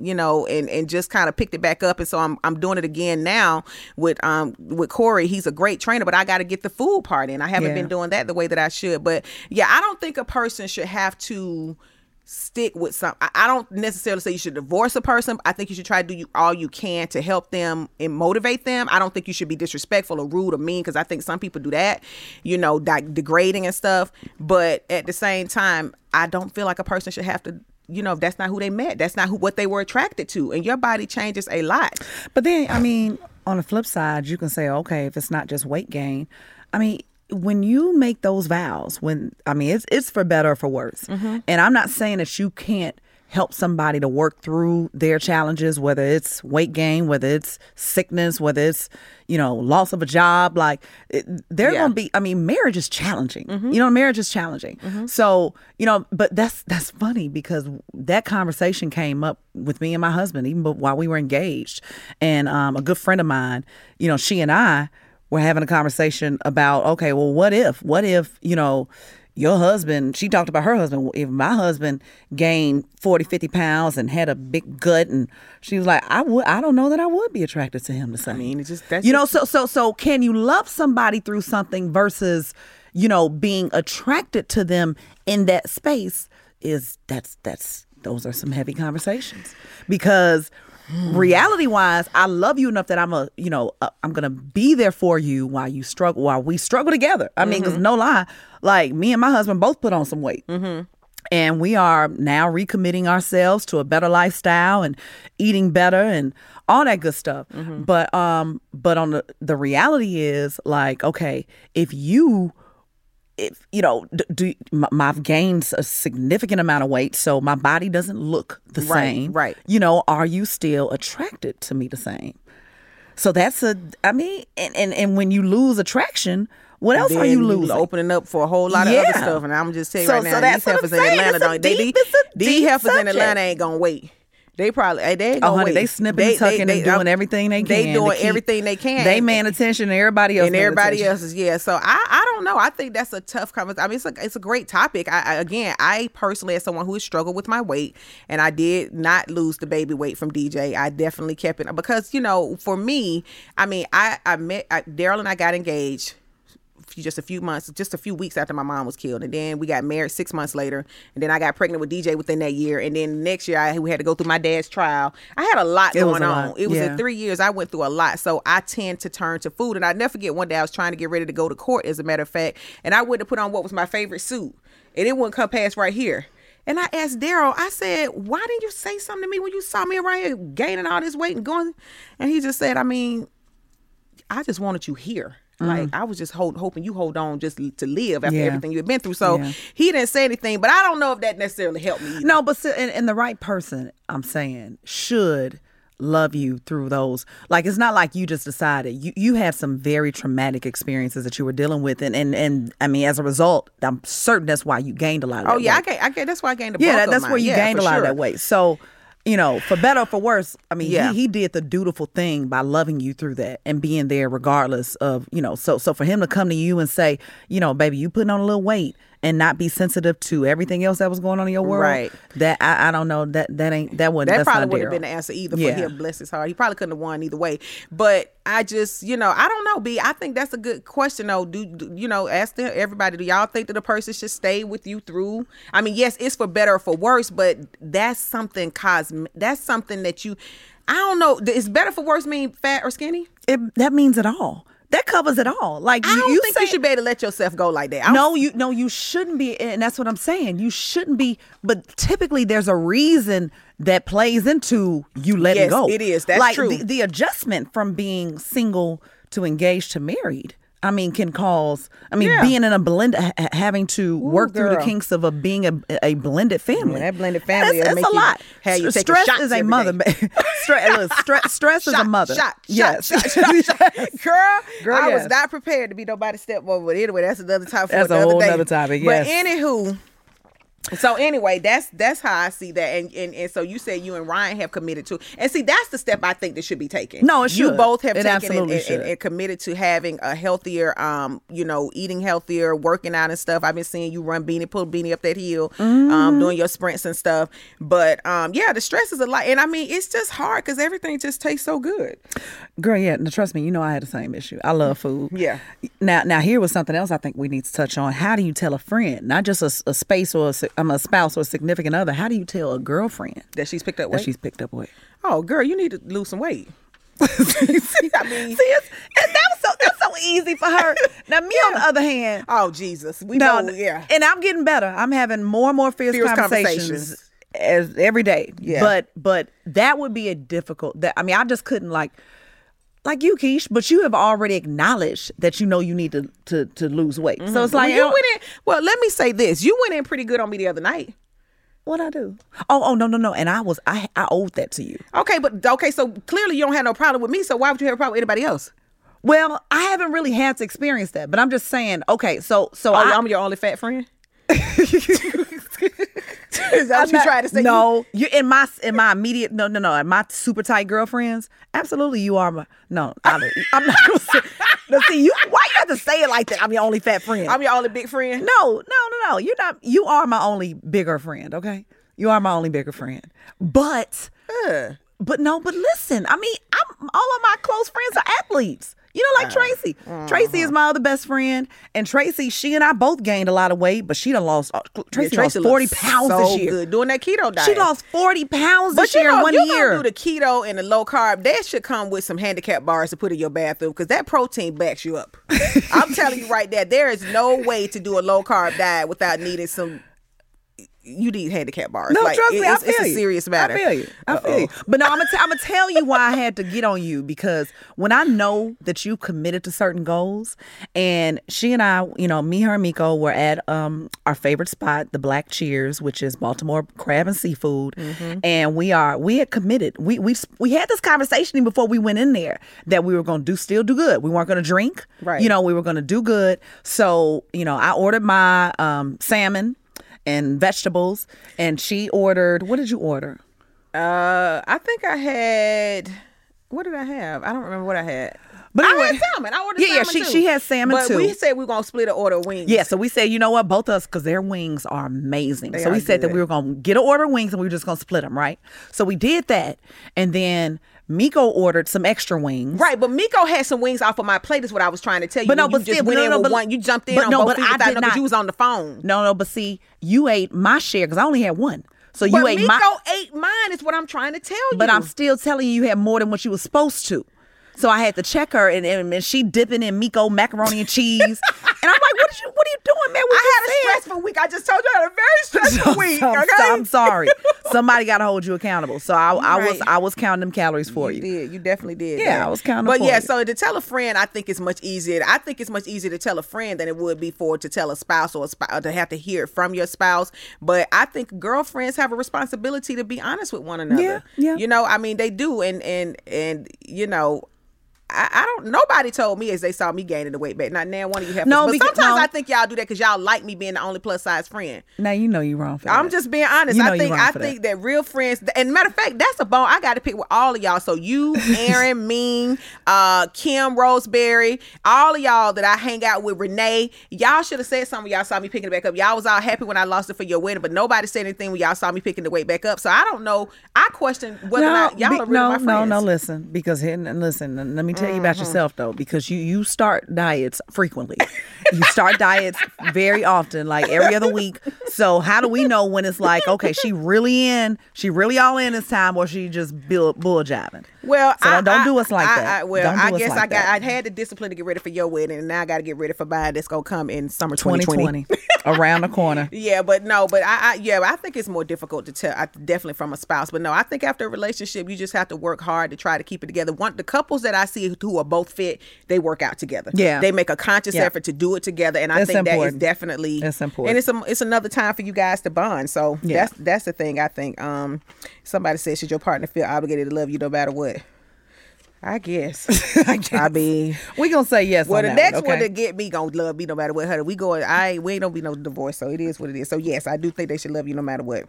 you know, and, and just kind of picked it back up. And so I'm I'm doing it again now with um with Corey. He's a great trainer, but I got to get the food part in. I haven't Yeah. been doing that the way that I should. But yeah, I don't think a person should have to stick with some I- I don't necessarily say you should divorce a person. I think you should try to do you, all you can to help them and motivate them. I don't think you should be disrespectful or rude or mean because I think some people do that, you know, like degrading and stuff. But at the same time, I don't feel like a person should have to you know, if that's not who they met, that's not who what they were attracted to. And your body changes a lot. But then, I mean, on the flip side, you can say, okay, if it's not just weight gain, I mean, when you make those vows, when I mean, it's it's for better or for worse. Mm-hmm. And I'm not saying that you can't help somebody to work through their challenges, whether it's weight gain, whether it's sickness, whether it's you know loss of a job. Like it, they're Yeah. gonna be. I mean, marriage is challenging. Mm-hmm. You know, marriage is challenging. Mm-hmm. So you know, but that's that's funny because that conversation came up with me and my husband even but while we were engaged, and um, a good friend of mine, you know, she and I were having a conversation about okay, well, what if, what if, you know. Your husband, she talked about her husband. If my husband gained 40, 50 pounds and had a big gut, and she was like, I would, I don't know that I would be attracted to him the same. I mean, it's just that's You know, so so so can you love somebody through something versus, you know, being attracted to them in that space is that's that's those are some heavy conversations. Because reality wise, I love you enough that I'm a, you know, uh, I'm to be there for you while you struggle while we struggle together. I mean, cuz no lie, like me and my husband both put on some weight. And we are now recommitting ourselves to a better lifestyle and eating better and all that good stuff. But um but on the the reality is like okay if you if you know do m- i've gained a significant amount of weight so my body doesn't look the Right, same right. you know are you still attracted to me the same so that's a i mean and and, and when you lose attraction what else are you losing Opening up for a whole lot of other stuff. And I'm just telling you So- right now, that's these heifers in. Atlanta don't they, deep- they, these heifers in. Atlanta ain't gonna wait. They probably eh, they ain't oh, gonna Oh, honey, wait. they snipping and tucking and doing everything they can. They doing everything they can. They man attention to everybody else. and everybody attention. else is yeah. So I I don't know. I think that's a tough conversation. I mean, it's a it's a great topic. I, I again, I personally, as someone who has struggled with my weight, and I did not lose the baby weight from DJ. I definitely kept it because you know, for me, I mean, I I met Daryl and I got engaged few- just a few months, just a few weeks after my mom was killed, and then we got married six months later, and then I got pregnant with DJ within that year, and then next year I we had to go through my dad's trial. I had a lot It going a on. lot, It was yeah. in three years. I went through a lot, so I tend to turn to food. And I never forget one day I was trying to get ready to go to court, as a matter of fact, and I went to put on what was my favorite suit, and it wouldn't come past right here. And I asked Daryl, I said, why didn't you say something to me when you saw me around here gaining all this weight and going? And he just said, I mean, I just wanted you here. Like I was just hold, hoping you hold on just to live after Mm. Yeah. everything you've been through. So Yeah. he didn't say anything, but I don't know if that necessarily helped me. Either. No, but and, and the right person, I'm saying, should love you through those. Like it's not like you just decided. You you had some very traumatic experiences that you were dealing with, and and and I mean, as a result, I'm certain that's why you gained a lot of. Oh yeah, I weight. gained. I gained. That's why I gained the yeah, that, that's where you Yeah, gained a lot of that weight. So. You know, for better or for worse, I mean, Yeah. he, he did the dutiful thing by loving you through that and being there regardless of, you know, so so for him to come to you and say, you know, baby, you putting on a little weight and not be sensitive to everything else that was going on in your world. Right. That I, I don't know. That that ain't that wasn't That probably wouldn't have been the answer either Yeah. for him. Bless his heart. He probably couldn't have won either way. But I just, you know, I don't know. B. I think that's a good question though. Do, do you know? Ask them, everybody. Do y'all think that a person should stay with you through? I mean, yes, it's for better or for worse, but that's something cosmic. That's something that you. I don't know. Is better for worse mean fat or skinny? It, that means it all. That covers it all. Like I you, don't you think say, you should be able to let yourself go like that. I No, you no, you shouldn't be, and that's what I'm saying. You shouldn't be, but typically there's a reason that plays into you letting Yes, go. it is. That's like true. The, the adjustment from being single to engaged to married. I mean, can cause. I mean, Yeah. being in a blend, ha- ha- having to work through the kinks of a being a, a blended family. Yeah, that blended family That's, that's make a you- lot. have you stress is a mother. stress, look, stress, stress is a mother. Shot, yes. shot, shot, shot, shot. Girl, Girl, I was not prepared to be nobody's stepmother. But anyway, that's another topic for That's a another whole day. nother topic, But yes. anywho, So anyway, that's that's how I see that, and, and and so you said you and Ryan have committed to, and see that's the step I think that should be taken. No, it You both have It taken and, and, and, committed to having a healthier, um, you know, eating healthier, working out and stuff. I've been seeing you run beanie, pull beanie up that hill, Mm-hmm. um, doing your sprints and stuff. But um, yeah, the stress is a lot, and I mean it's just hard because everything just tastes so good. Girl, yeah, no, trust me, you know I had the same issue. I love food. Yeah. Now, now here was something else I think we need to touch on. How do you tell a friend, not just a, a space or a, um, a spouse or a significant other? How do you tell a girlfriend That she's picked up that she's picked up weight? oh, girl, you need to lose some weight. see I mean, see, it's, and that was so that's so easy for her. Now, me on the other hand, Oh Jesus, we no, know. Yeah. and I'm getting better. I'm having more and more fierce, Fierce conversations. conversations. As every day, Yeah. But but that would be a difficult. That I mean, I just couldn't like, like you, Keish. But you have already acknowledged that you know you need to to, to lose weight. So mm-hmm. it's like Well, you oh. went in. Well, let me say this: you went in pretty good on me the other night. What I do? Oh, oh no, no, no. And I was I I owed that to you. Okay, but okay, so clearly you don't have no problem with me. So why would you have a problem with anybody else? Well, I haven't really had to experience that, but I'm just saying. Okay, so so Oh, I, I'm your only fat friend. Is that what you trying to say? No, you in my in my immediate no no no in my super tight girlfriends. Absolutely, you are my no. I, I'm not gonna say. No, see you. Why you have to say it like that? I'm your only fat friend. I'm your only big friend. no, no, no, no. You're not. You are my only bigger friend. Okay, you are my only bigger friend. But. But no, but listen, I mean, I'm all of my close friends are athletes. You know, like Tracy. Tracy is my other best friend, and Tracy, she and I both gained a lot of weight, but she done lost. uh, Tracy, Yeah, lost forty pounds so this year. Good doing that keto diet. She lost forty pounds But this you year know, in one you year. do the keto and the low carb. That should come with some handicap bars to put in your bathroom because that protein backs you up. I'm telling you right there, there is no way to do a low carb diet without needing some. You need handicap bars. no, Like, trust it- me, I it's, feel it's a serious matter. I feel you. I feel you. But no, I'm gonna, t- I'm gonna tell you why I had to get on you because when I know that you committed to certain goals, and she and I, you know, me, her, and Miko were at um our favorite spot, the Black Cheers, which is Baltimore crab and seafood, Mm-hmm. and we are we had committed. We we we had this conversation before we went in there that we were gonna do still do good. We weren't gonna drink. Right. You know, we were gonna do good. So you know, I ordered my um salmon and vegetables, and she ordered. What did you order? Uh, I think I had. What did I have? I don't remember what I had. But I anyway- had salmon. I ordered Yeah, yeah, salmon she- too. she had salmon but too. we said we were gonna split an order of wings. Yeah, so we said, you know what, both of us, because their wings are amazing. They so we are said that we were going to get an order of wings and we were just going to split them, right? So we did that. And then Miko ordered some extra wings. Right, but Miko had some wings off of my plate. Is what I was trying to tell you. But no, you but just still- went no, in no, with but- one. You jumped in but on no, both but I did not. you was on the phone. No, no, but see, you ate my share because I only had one. So you but ate Miko my. ate mine. Is what I'm trying to tell you. But I'm still telling you, you had more than what you were supposed to. So I had to check her, and, and, and she dipping in Miko macaroni and cheese, and I'm like, "What are you? What are you doing, man? We I had a stressful week. I just told you I had a very stressful week. I'm, Okay. I'm sorry. Somebody got to hold you accountable. So I, I was I was counting them calories for you. You did. You definitely did. Yeah, that. I was counting But yeah, you. so to tell a friend, I think it's much easier. I think it's much easier to tell a friend than it would be for to tell a spouse or a spouse to have to hear it from your spouse. But I think girlfriends have a responsibility to be honest with one another. Yeah, yeah. You know, I mean, they do, and and and you know. I, I don't. Nobody told me as they saw me gaining the weight back. Not now one of you have. No, but because- sometimes no. I think y'all do that because y'all like me being the only plus size friend. Now you know you're wrong for I'm that. just being honest. You know I think I think that. real friends. And matter of fact, that's a bone I got to pick with all of y'all. So you, Aaron, Ming, uh, Kim, Roseberry, all of y'all that I hang out with, Renee. Y'all should have said something. Y'all saw me picking it back up. Y'all was all happy when I lost it for your wedding, but nobody said anything when y'all saw me picking the weight back up. So I don't know. I question whether or not y'all be- are really no, my friends. no, no. Listen, because here, listen. Let me tell you about Mm-hmm. yourself though, because you you start diets frequently. you start diets very often, like every other week. So how do we know when it's like, okay, she really in, she really all in this time, or she just bull bull jabbing? Well, So I, don't- I- do us like I- that. I, well, I guess like I got. I had the discipline to get ready for your wedding, and now I got to get ready for mine. That's gonna come in summer 2020. 2020 around the corner. Yeah, but no, but I, I yeah, I think it's more difficult to tell. Definitely from a spouse, but no, I think after a relationship, you just have to work hard to try to keep it together. One, the couples that I see who are both fit, they work out together. Yeah. they make a conscious Yeah. effort to do it together, and I It's think that is definitely It's important. And it's a, it's another time for you guys to bond. So Yeah. that's that's the thing. I think. Um, somebody said, should your partner feel obligated to love you no matter what? I guess. I guess. I mean, we gonna say yes. well, on the next one, one to get me gonna love me no matter what. Honey, we going. I ain't- we ain't gonna be no divorce, so it is what it is. So yes, I do think they should love you no matter what.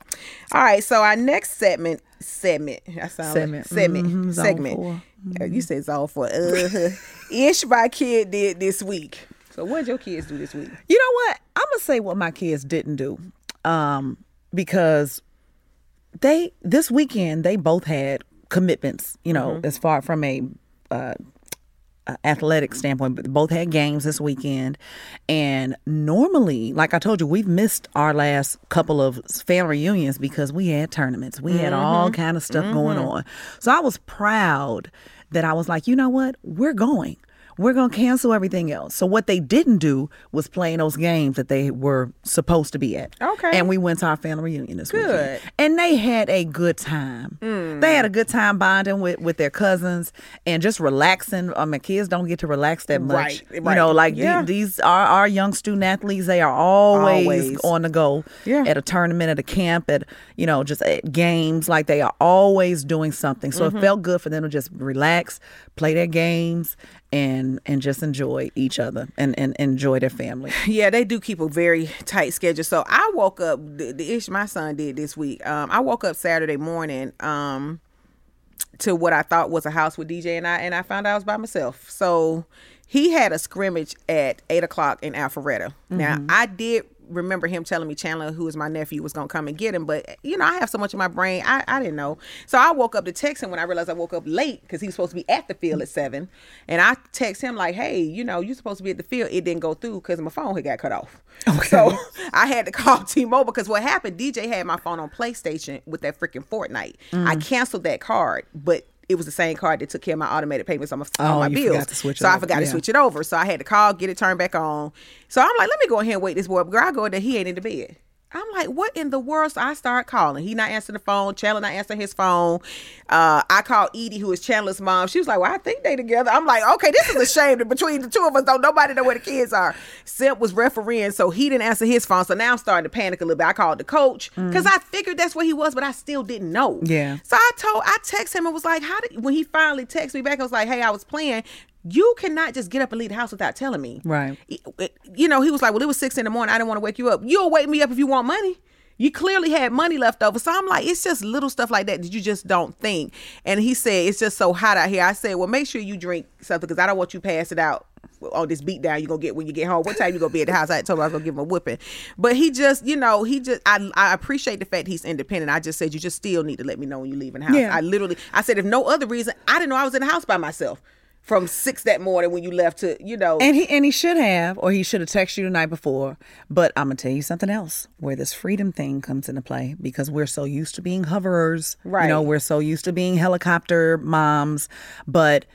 All right, so our next segment, segment. I sound Segment. like segment, Mhm, zone segment. four. Uh, You said zone four. Uh, ish, my kid did this week. So what did your kids do this week? You know what? I'm gonna say what my kids didn't do, um, because they this weekend they both had commitments. You know, as far from a uh, uh, athletic standpoint, but both had games this weekend. And normally, like I told you, we've missed our last couple of family reunions because we had tournaments. We had all kind of stuff going on. So I was proud that I was like, you know what? We're going. We're going to cancel everything else. So what they didn't do was playing those games that they were supposed to be at. Okay. And we went to our family reunion this Good. weekend. And they had a good time. They had a good time bonding with, with their cousins and just relaxing. I mean, kids don't get to relax that much. Right, You know, like the- these are our young student athletes. They are always, Always. on the go Yeah. at a tournament, at a camp, at, you know, just at games. Like they are always doing something. So Mm-hmm. it felt good for them to just relax, play their games, and and just enjoy each other and, and enjoy their family. Yeah, they do keep a very tight schedule. So I woke up the, the ish my son did this week. Um, I woke up Saturday morning um, to what I thought was a house with DJ and I, and I found out I was by myself. So he had a scrimmage at eight o'clock in Alpharetta. Now I did remember him telling me Chandler, who is my nephew, was gonna come and get him, but you know I have so much in my brain, I, I didn't know. So I woke up to text him when I realized I woke up late because he was supposed to be at the field at seven, and I text him like, hey, you know, you're supposed to be at the field. It didn't go through because my phone had got cut off. Okay. So I had to call T-Mobile because what happened? DJ had my phone on PlayStation with that freaking Fortnite. Mm. I canceled that card, but it was the same card that took care of my automated payments on my, Oh, on my bills. forgot to switch it so I forgot to switch it over. So I had to call, get it turned back on. So I'm like, let me go ahead and wait this boy up. Girl, I go in there, he ain't in the bed. I'm like, what in the world? So I start calling. He not answering the phone. Chandler not answering his phone. Uh, I called Edie, who is Chandler's mom. She was like, well, I think they together. I'm like, okay, this is a shame that between the two of us, don't nobody know where the kids are. Simp was refereeing, so he didn't answer his phone. So now I'm starting to panic a little bit. I called the coach because I figured that's where he was, but I still didn't know. Yeah. So I told, I texted him and was like, how did, when he finally texted me back, I was like, hey, I was playing. You cannot just get up and leave the house without telling me. Right. You know, he was like, well, it was six in the morning. I didn't want to wake you up. You'll wake me up if you want money. You clearly had money left over. So I'm like, it's just little stuff like that that you just don't think. And he said, it's just so hot out here. I said, well, make sure you drink something because I don't want you pass it out on this beat down you're gonna get when you get home. What time you gonna be at the house? I told him I was gonna give him a whipping. But he just, you know, he just I I appreciate the fact he's independent. I just said you just still need to let me know when you leaving the house. Yeah. I literally I said if no other reason, I didn't know I was in the house by myself from six that morning when you left to, you know. And he and he should have, or he should have texted you the night before. But I'm gonna tell you something else, where this freedom thing comes into play because we're so used to being hoverers, Right. You know, we're so used to being helicopter moms. But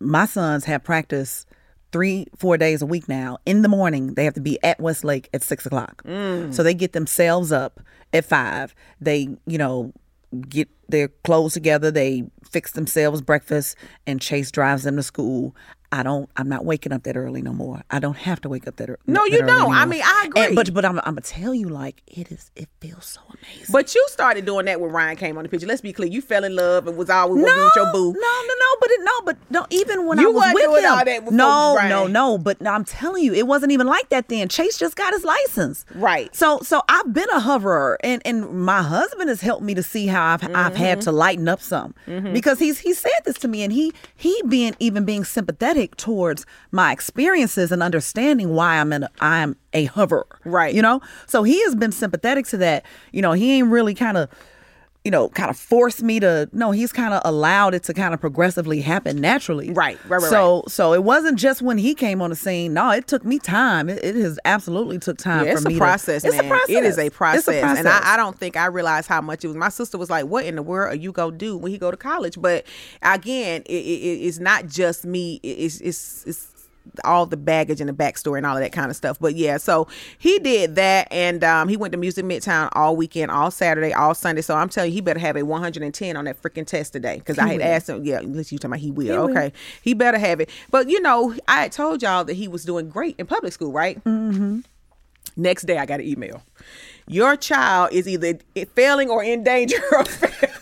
my sons have practice three, four days a week now. In the morning, they have to be at Westlake at six o'clock. Mm. So they get themselves up at five. They, you know, get their clothes together. They fix themselves breakfast, and Chase drives them to school. I don't. I'm not waking up that early no more. I don't have to wake up that, ear- No, that you don't. I mean, I agree. And- but but I'm, I'm gonna tell you, like it is. It feels so amazing. But you started doing that when Ryan came on the picture. Let's be clear. You fell in love and was always no, with your boo. No, no, no, but it, no, but no. Even when I You was wasn't with doing him, all that no, Brian. no, no. But no, I'm telling you, it wasn't even like that then. Chase just got his license, Right. So, so I've been a hoverer, and and my husband has helped me to see how I've I've had Mm-hmm. to lighten up some because he's he said this to me, and he he being even being sympathetic towards my experiences and understanding why I'm in a, I'm a hoverer, Right. You know, so he has been sympathetic to that. You know, he ain't really kind of you know, kind of forced me to. No, he's kind of allowed it to kind of progressively happen naturally. Right, right, right, So, so it wasn't just when he came on the scene. No, it took me time. It, it has absolutely took time. Yeah, for it's a me process, to. It's a process. Man. It is a It's process, and. I, I don't think I realized how much it was. My sister was like, "What in the world are you gonna do when he go to college?" But again, it, it, it's not just me. It- It's it's it's all the baggage and the backstory and all of that kind of stuff. But yeah, so he did that, and um, he went to Music Midtown all weekend, all Saturday, all Sunday. So I'm telling you, he better have a 110 on that freaking test today because I had asked him. Yeah, unless you talking about he will. will. okay, he better have it. But you know, I had told y'all that he was doing great in public school, right? Next day, I got an email. Your child is either failing or in danger of failing.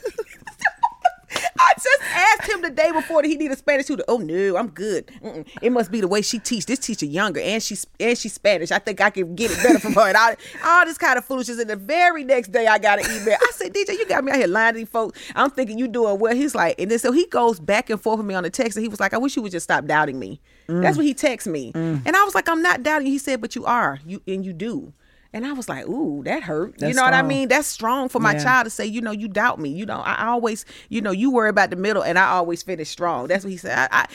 I just asked him the day before that he needed a Spanish tutor. Oh no, I'm good. Mm-mm. It must be the way she teach. This teacher younger and she's and she's Spanish. I think I can get it better from her. And all, all this kind of foolishness. And the very next day, I got an email. I said, DJ, you got me out here lying to these folks. I'm thinking you doing well. He's like, and then so he goes back and forth with me on the text, and he was like, I wish you would just stop doubting me. Mm. That's what he texts me, mm. and I was like, I'm not doubting. He said, but you are, you and you do. And I was like, ooh, that hurt. That's you know strong. what I mean? That's strong for my yeah. child to say, you know, you doubt me. You know, I always, you know, you worry about the middle and I always finish strong. That's what he said. I, I,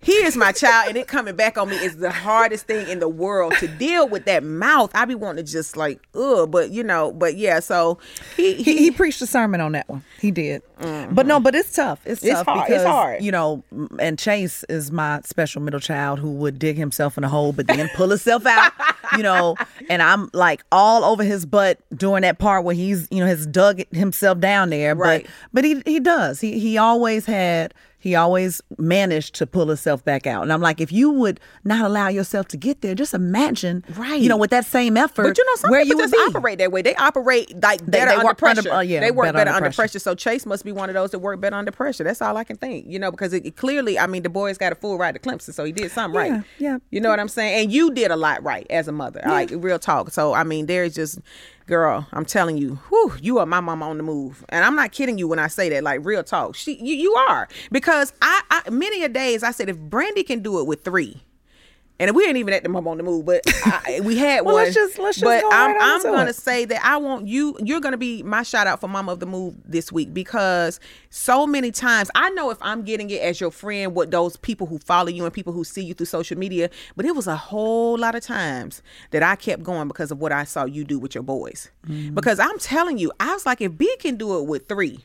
he is my child and it coming back on me is the hardest thing in the world to deal with that mouth i be wanting to just like ugh but you know but yeah so he he, he preached a sermon on that one he did mm-hmm. but no but it's tough it's, it's tough hard. because it's hard. you know and chase is my special middle child who would dig himself in a hole but then pull himself out you know and i'm like all over his butt during that part where he's you know has dug himself down there right. but but he he does he he always had he always managed to pull himself back out. And I'm like, if you would not allow yourself to get there, just imagine, right? You know, with that same effort, but you know, some where people just operate that way. They operate like better they, they under pressure. Under, uh, yeah, they work better, better under, pressure. pressure. So Chase must be one of those that work better under pressure. That's all I can think. You know, because it, it clearly, I mean, the boy's got a full ride to Clemson, so he did something yeah, right. Yeah, you know what I'm saying. And you did a lot right as a mother, yeah. like real talk. So I mean, there's just girl, I'm telling you, whew, you are my mama on the move. And I'm not kidding you when I say that, like real talk. She you, you are. Because I, I many a days I said if Brandy can do it with three, and we ain't even at the mom on the move, but I, we had well, one. Let's just let's just but go I'm right I'm gonna it. say that I want you. You're gonna be my shout out for Mama of the Move this week because so many times I know if I'm getting it as your friend, what those people who follow you and people who see you through social media, but it was a whole lot of times that I kept going because of what I saw you do with your boys. Mm-hmm. Because I'm telling you, I was like, if B can do it with three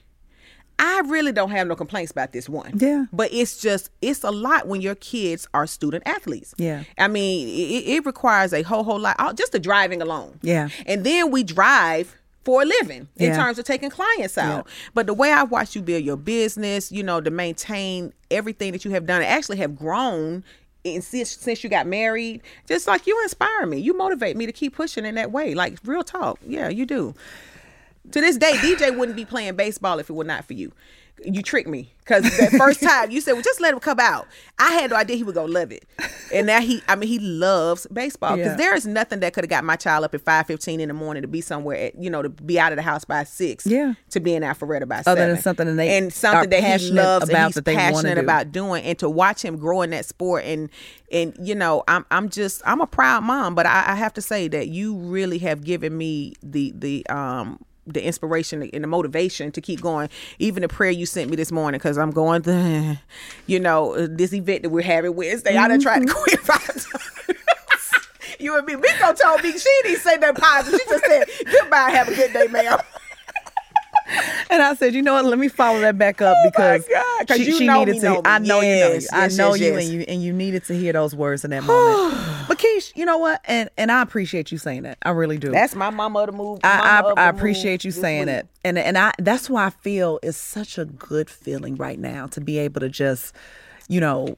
I really don't have no complaints about this one. Yeah. But it's just, it's a lot when your kids are student athletes. Yeah. I mean, it, it requires a whole, whole lot, just the driving alone. Yeah. And then we drive for a living in yeah. terms of taking clients out. Yeah. But the way I've watched you build your business, you know, to maintain everything that you have done, actually have grown and since, since you got married, just like you inspire me. You motivate me to keep pushing in that way. Like real talk. Yeah, you do. To this day, DJ wouldn't be playing baseball if it were not for you. You tricked me because that first time you said, "Well, just let him come out." I had no idea he was gonna love it, and now he, I mean, he loves baseball because yeah. there is nothing that could have got my child up at five fifteen in the morning to be somewhere, at, you know, to be out of the house by six, yeah, to be in Alpharetta by Other seven. than something and they and something that he loves about and he's that they passionate do. about doing, and to watch him grow in that sport, and and you know, I'm I'm just I'm a proud mom, but I, I have to say that you really have given me the the um the inspiration and the motivation to keep going. Even the prayer you sent me this morning, because I'm going to, you know, this event that we're having Wednesday. Mm-hmm. I done tried to mm-hmm. quit five times. you and me, Miko told me she didn't say nothing positive. She just said, "Goodbye, have a good day, ma'am." and I said, you know what? Let me follow that back up oh because God, she, she needed to. I know yes, you know. Yes, I know yes, you, and you and you needed to hear those words in that moment. But Keish, you know what? And and I appreciate you saying that. I really do. That's my mama to move. I I, I appreciate you saying it, and and I that's why I feel it's such a good feeling right now to be able to just, you know,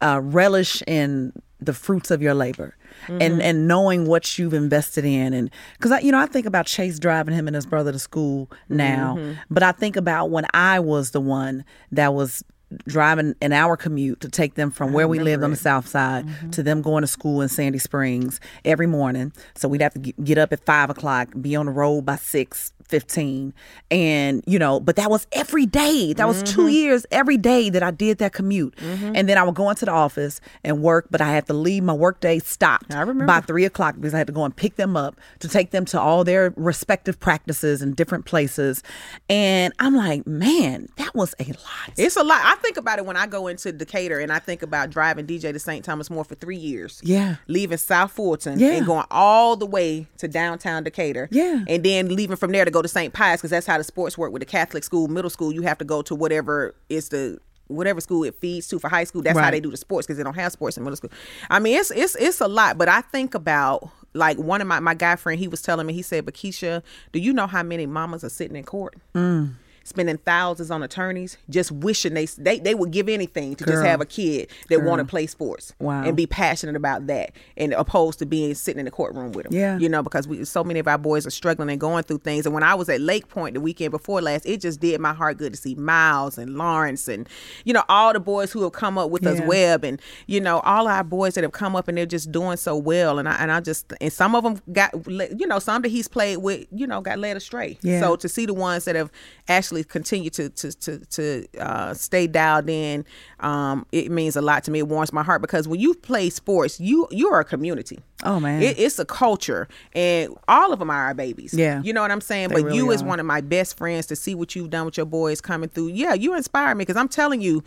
uh, relish in the fruits of your labor mm-hmm. and and knowing what you've invested in and because I you know I think about Chase driving him and his brother to school now mm-hmm. but I think about when I was the one that was driving an hour commute to take them from where we lived it. on the south side mm-hmm. to them going to school in Sandy Springs every morning. So we'd have to get up at five o'clock, be on the road by six, 15 and you know but that was every day. That was mm-hmm. two years every day that i did that commute. Mm-hmm. and then i would go into the office and work but i had to leave. My workday stopped I remember. by three o'clock because i had to go and pick them up to take them to all their respective practices in different places. And i'm like man that was a lot. It's a lot. I think about it when i go into decatur and i think about driving dj to st thomas more for three years. Yeah. Leaving south fulton yeah. and going all the way to downtown decatur yeah. and then leaving from there to go to St. Pius because that's how the sports work with the Catholic school, middle school. You have to go to whatever is the whatever school it feeds to for high school. That's right. how they do the sports because they don't have sports in middle school. I mean, it's it's it's a lot, but I think about like one of my my guy friend. He was telling me he said, "But Keisha, do you know how many mamas are sitting in court?" Mm. Spending thousands on attorneys, just wishing they they, they would give anything to Girl. just have a kid that want to play sports wow. and be passionate about that, and opposed to being sitting in the courtroom with them. Yeah, you know, because we so many of our boys are struggling and going through things. And when I was at Lake Point the weekend before last, it just did my heart good to see Miles and Lawrence and you know all the boys who have come up with yeah. us, Webb, and you know all our boys that have come up and they're just doing so well. And I and I just and some of them got you know some that he's played with you know got led astray. Yeah. So to see the ones that have actually continued to to to, to uh, stay dialed in, um, it means a lot to me. It warms my heart because when you play sports, you you are a community. Oh man, it, it's a culture, and all of them are our babies. Yeah, you know what I'm saying. They but really you, are. as one of my best friends, to see what you've done with your boys coming through, yeah, you inspire me because I'm telling you,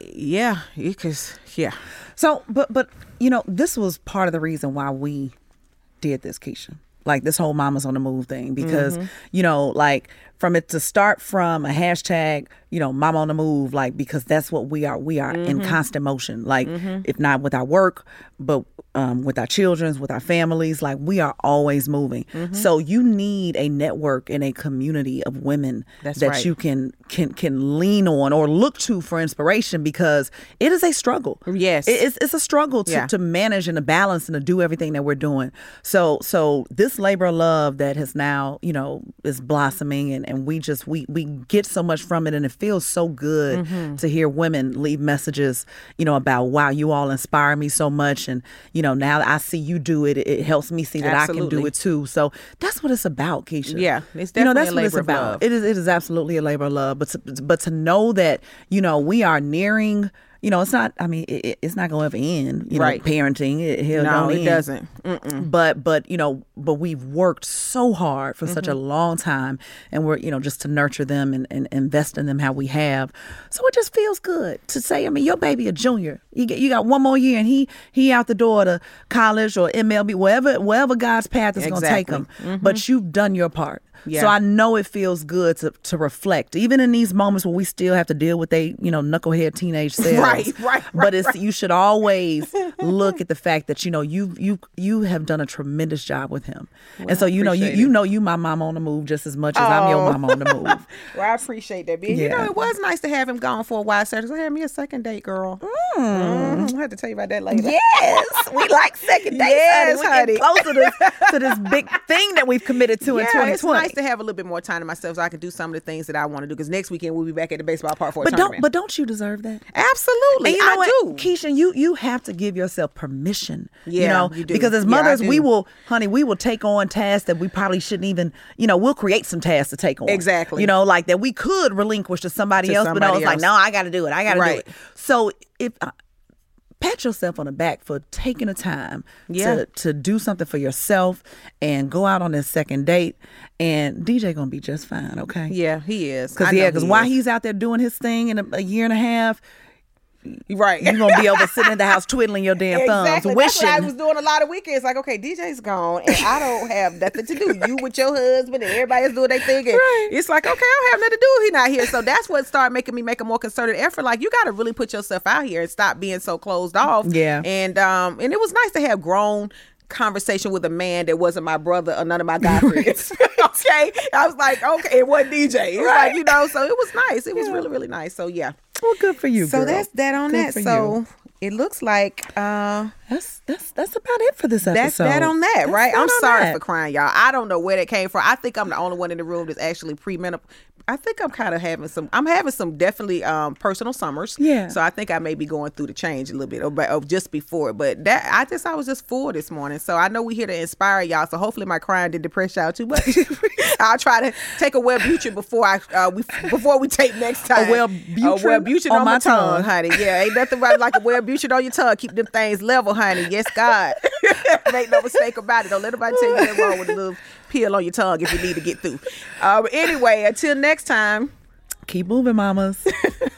yeah, because yeah. So, but but you know, this was part of the reason why we did this, Keisha like this whole mamas on the move thing because mm-hmm. you know like from it to start from a hashtag you know mom on the move like because that's what we are we are mm-hmm. in constant motion like mm-hmm. if not with our work but um, with our children's with our families like we are always moving mm-hmm. so you need a network and a community of women that's that right. you can can can lean on or look to for inspiration because it is a struggle yes it's, it's a struggle to, yeah. to manage and to balance and to do everything that we're doing so so this labor of love that has now you know is blossoming and, and we just we we get so much from it and it feels so good mm-hmm. to hear women leave messages, you know, about wow, you all inspire me so much, and you know, now I see you do it, it helps me see that absolutely. I can do it too. So that's what it's about, Keisha. Yeah, it's definitely you know that's what it's about. It is it is absolutely a labor of love, but to, but to know that you know we are nearing you know, it's not. I mean, it, it's not going to ever end. You right. know, parenting. It, it no, it end. doesn't. Mm-mm. But but you know, but we've worked so hard for mm-hmm. such a mm-hmm. long time, and we're you know just to nurture them and, and invest in them how we have. So it just feels good to say. I mean, your baby a junior. You get you got one more year, and he he out the door to college or MLB, wherever wherever God's path is exactly. going to take him. Mm-hmm. But you've done your part. Yeah. So I know it feels good to, to reflect, even in these moments where we still have to deal with they, you know, knucklehead teenage selves. right, right, right. But it's right. you should always look at the fact that you know you you you have done a tremendous job with him, well, and so you know you you know you my mom on the move just as much as oh. I'm your oh. mom on the move. well, I appreciate that, Yeah. You know, it was nice to have him gone for a while. So I had me a second date, girl. Mm. Mm, I have to tell you about that later. Yes, we like second dates. yes, honey. Honey. closer to, to this big thing that we've committed to yeah, in 2020. To have a little bit more time to myself so I can do some of the things that I want to do. Because next weekend we'll be back at the baseball park for but a don't but don't you deserve that? Absolutely, and you know I what, do. Keisha, you you have to give yourself permission. Yeah, you know, you because as mothers, do. we will, honey, we will take on tasks that we probably shouldn't even. You know, we'll create some tasks to take on. Exactly. You know, like that we could relinquish to somebody To else, but I was it's like, no, I got to do it. I got to Right. do it. So if. Uh, Pat yourself on the back for taking the time Yeah. to, to do something for yourself and go out on this second date. And DJ gonna be just fine, okay? Yeah, he is. Cause I yeah, cause he while is. he's out there doing his thing in a, a year and a half, right, you're gonna be over sitting in the house twiddling your damn thumbs, wishing. That's what I was doing a lot of weekends. Like, okay, DJ's gone, and I don't have nothing to do. You with your husband, and everybody's doing their thing. Right. It's like, okay, I don't have nothing to do. He not here. So that's what started making me make a more concerted effort. Like, you got to really put yourself out here and stop being so closed off. Yeah. And um, and it was nice to have grown conversation with a man that wasn't my brother or none of my guy friends. okay. I was like, okay, it wasn't DJ. It was like, you know, so it was nice. It was Yeah. really, really nice. So yeah. Well, good for you. So girl. that's that on Good that. So you. it looks like uh that's that's that's about it for this episode. that's that on that, That's right? that I'm sorry that. for crying, y'all. I don't know where that came from. I think I'm the only one in the room that's actually premenopause. I think I'm kind of having some. I'm having some definitely um personal summers. Yeah. So I think I may be going through the change a little bit, or, or just before. But that I just I was just full this morning. So I know we here to inspire y'all. So hopefully my crying didn't depress y'all too much. I'll try to take a Wellbutrin before I uh, we before we tape next time. Wellbutrin A Wellbutrin on on, my tongue, tongue. honey. Yeah, ain't nothing right like a well Wellbutrin on your tongue. Keep them things level, honey. Yes, God. Make no mistake about it. Don't let nobody tell you nothing wrong with a little peel on your tongue if you need to get through. Uh, anyway, until next time. Keep moving, mamas.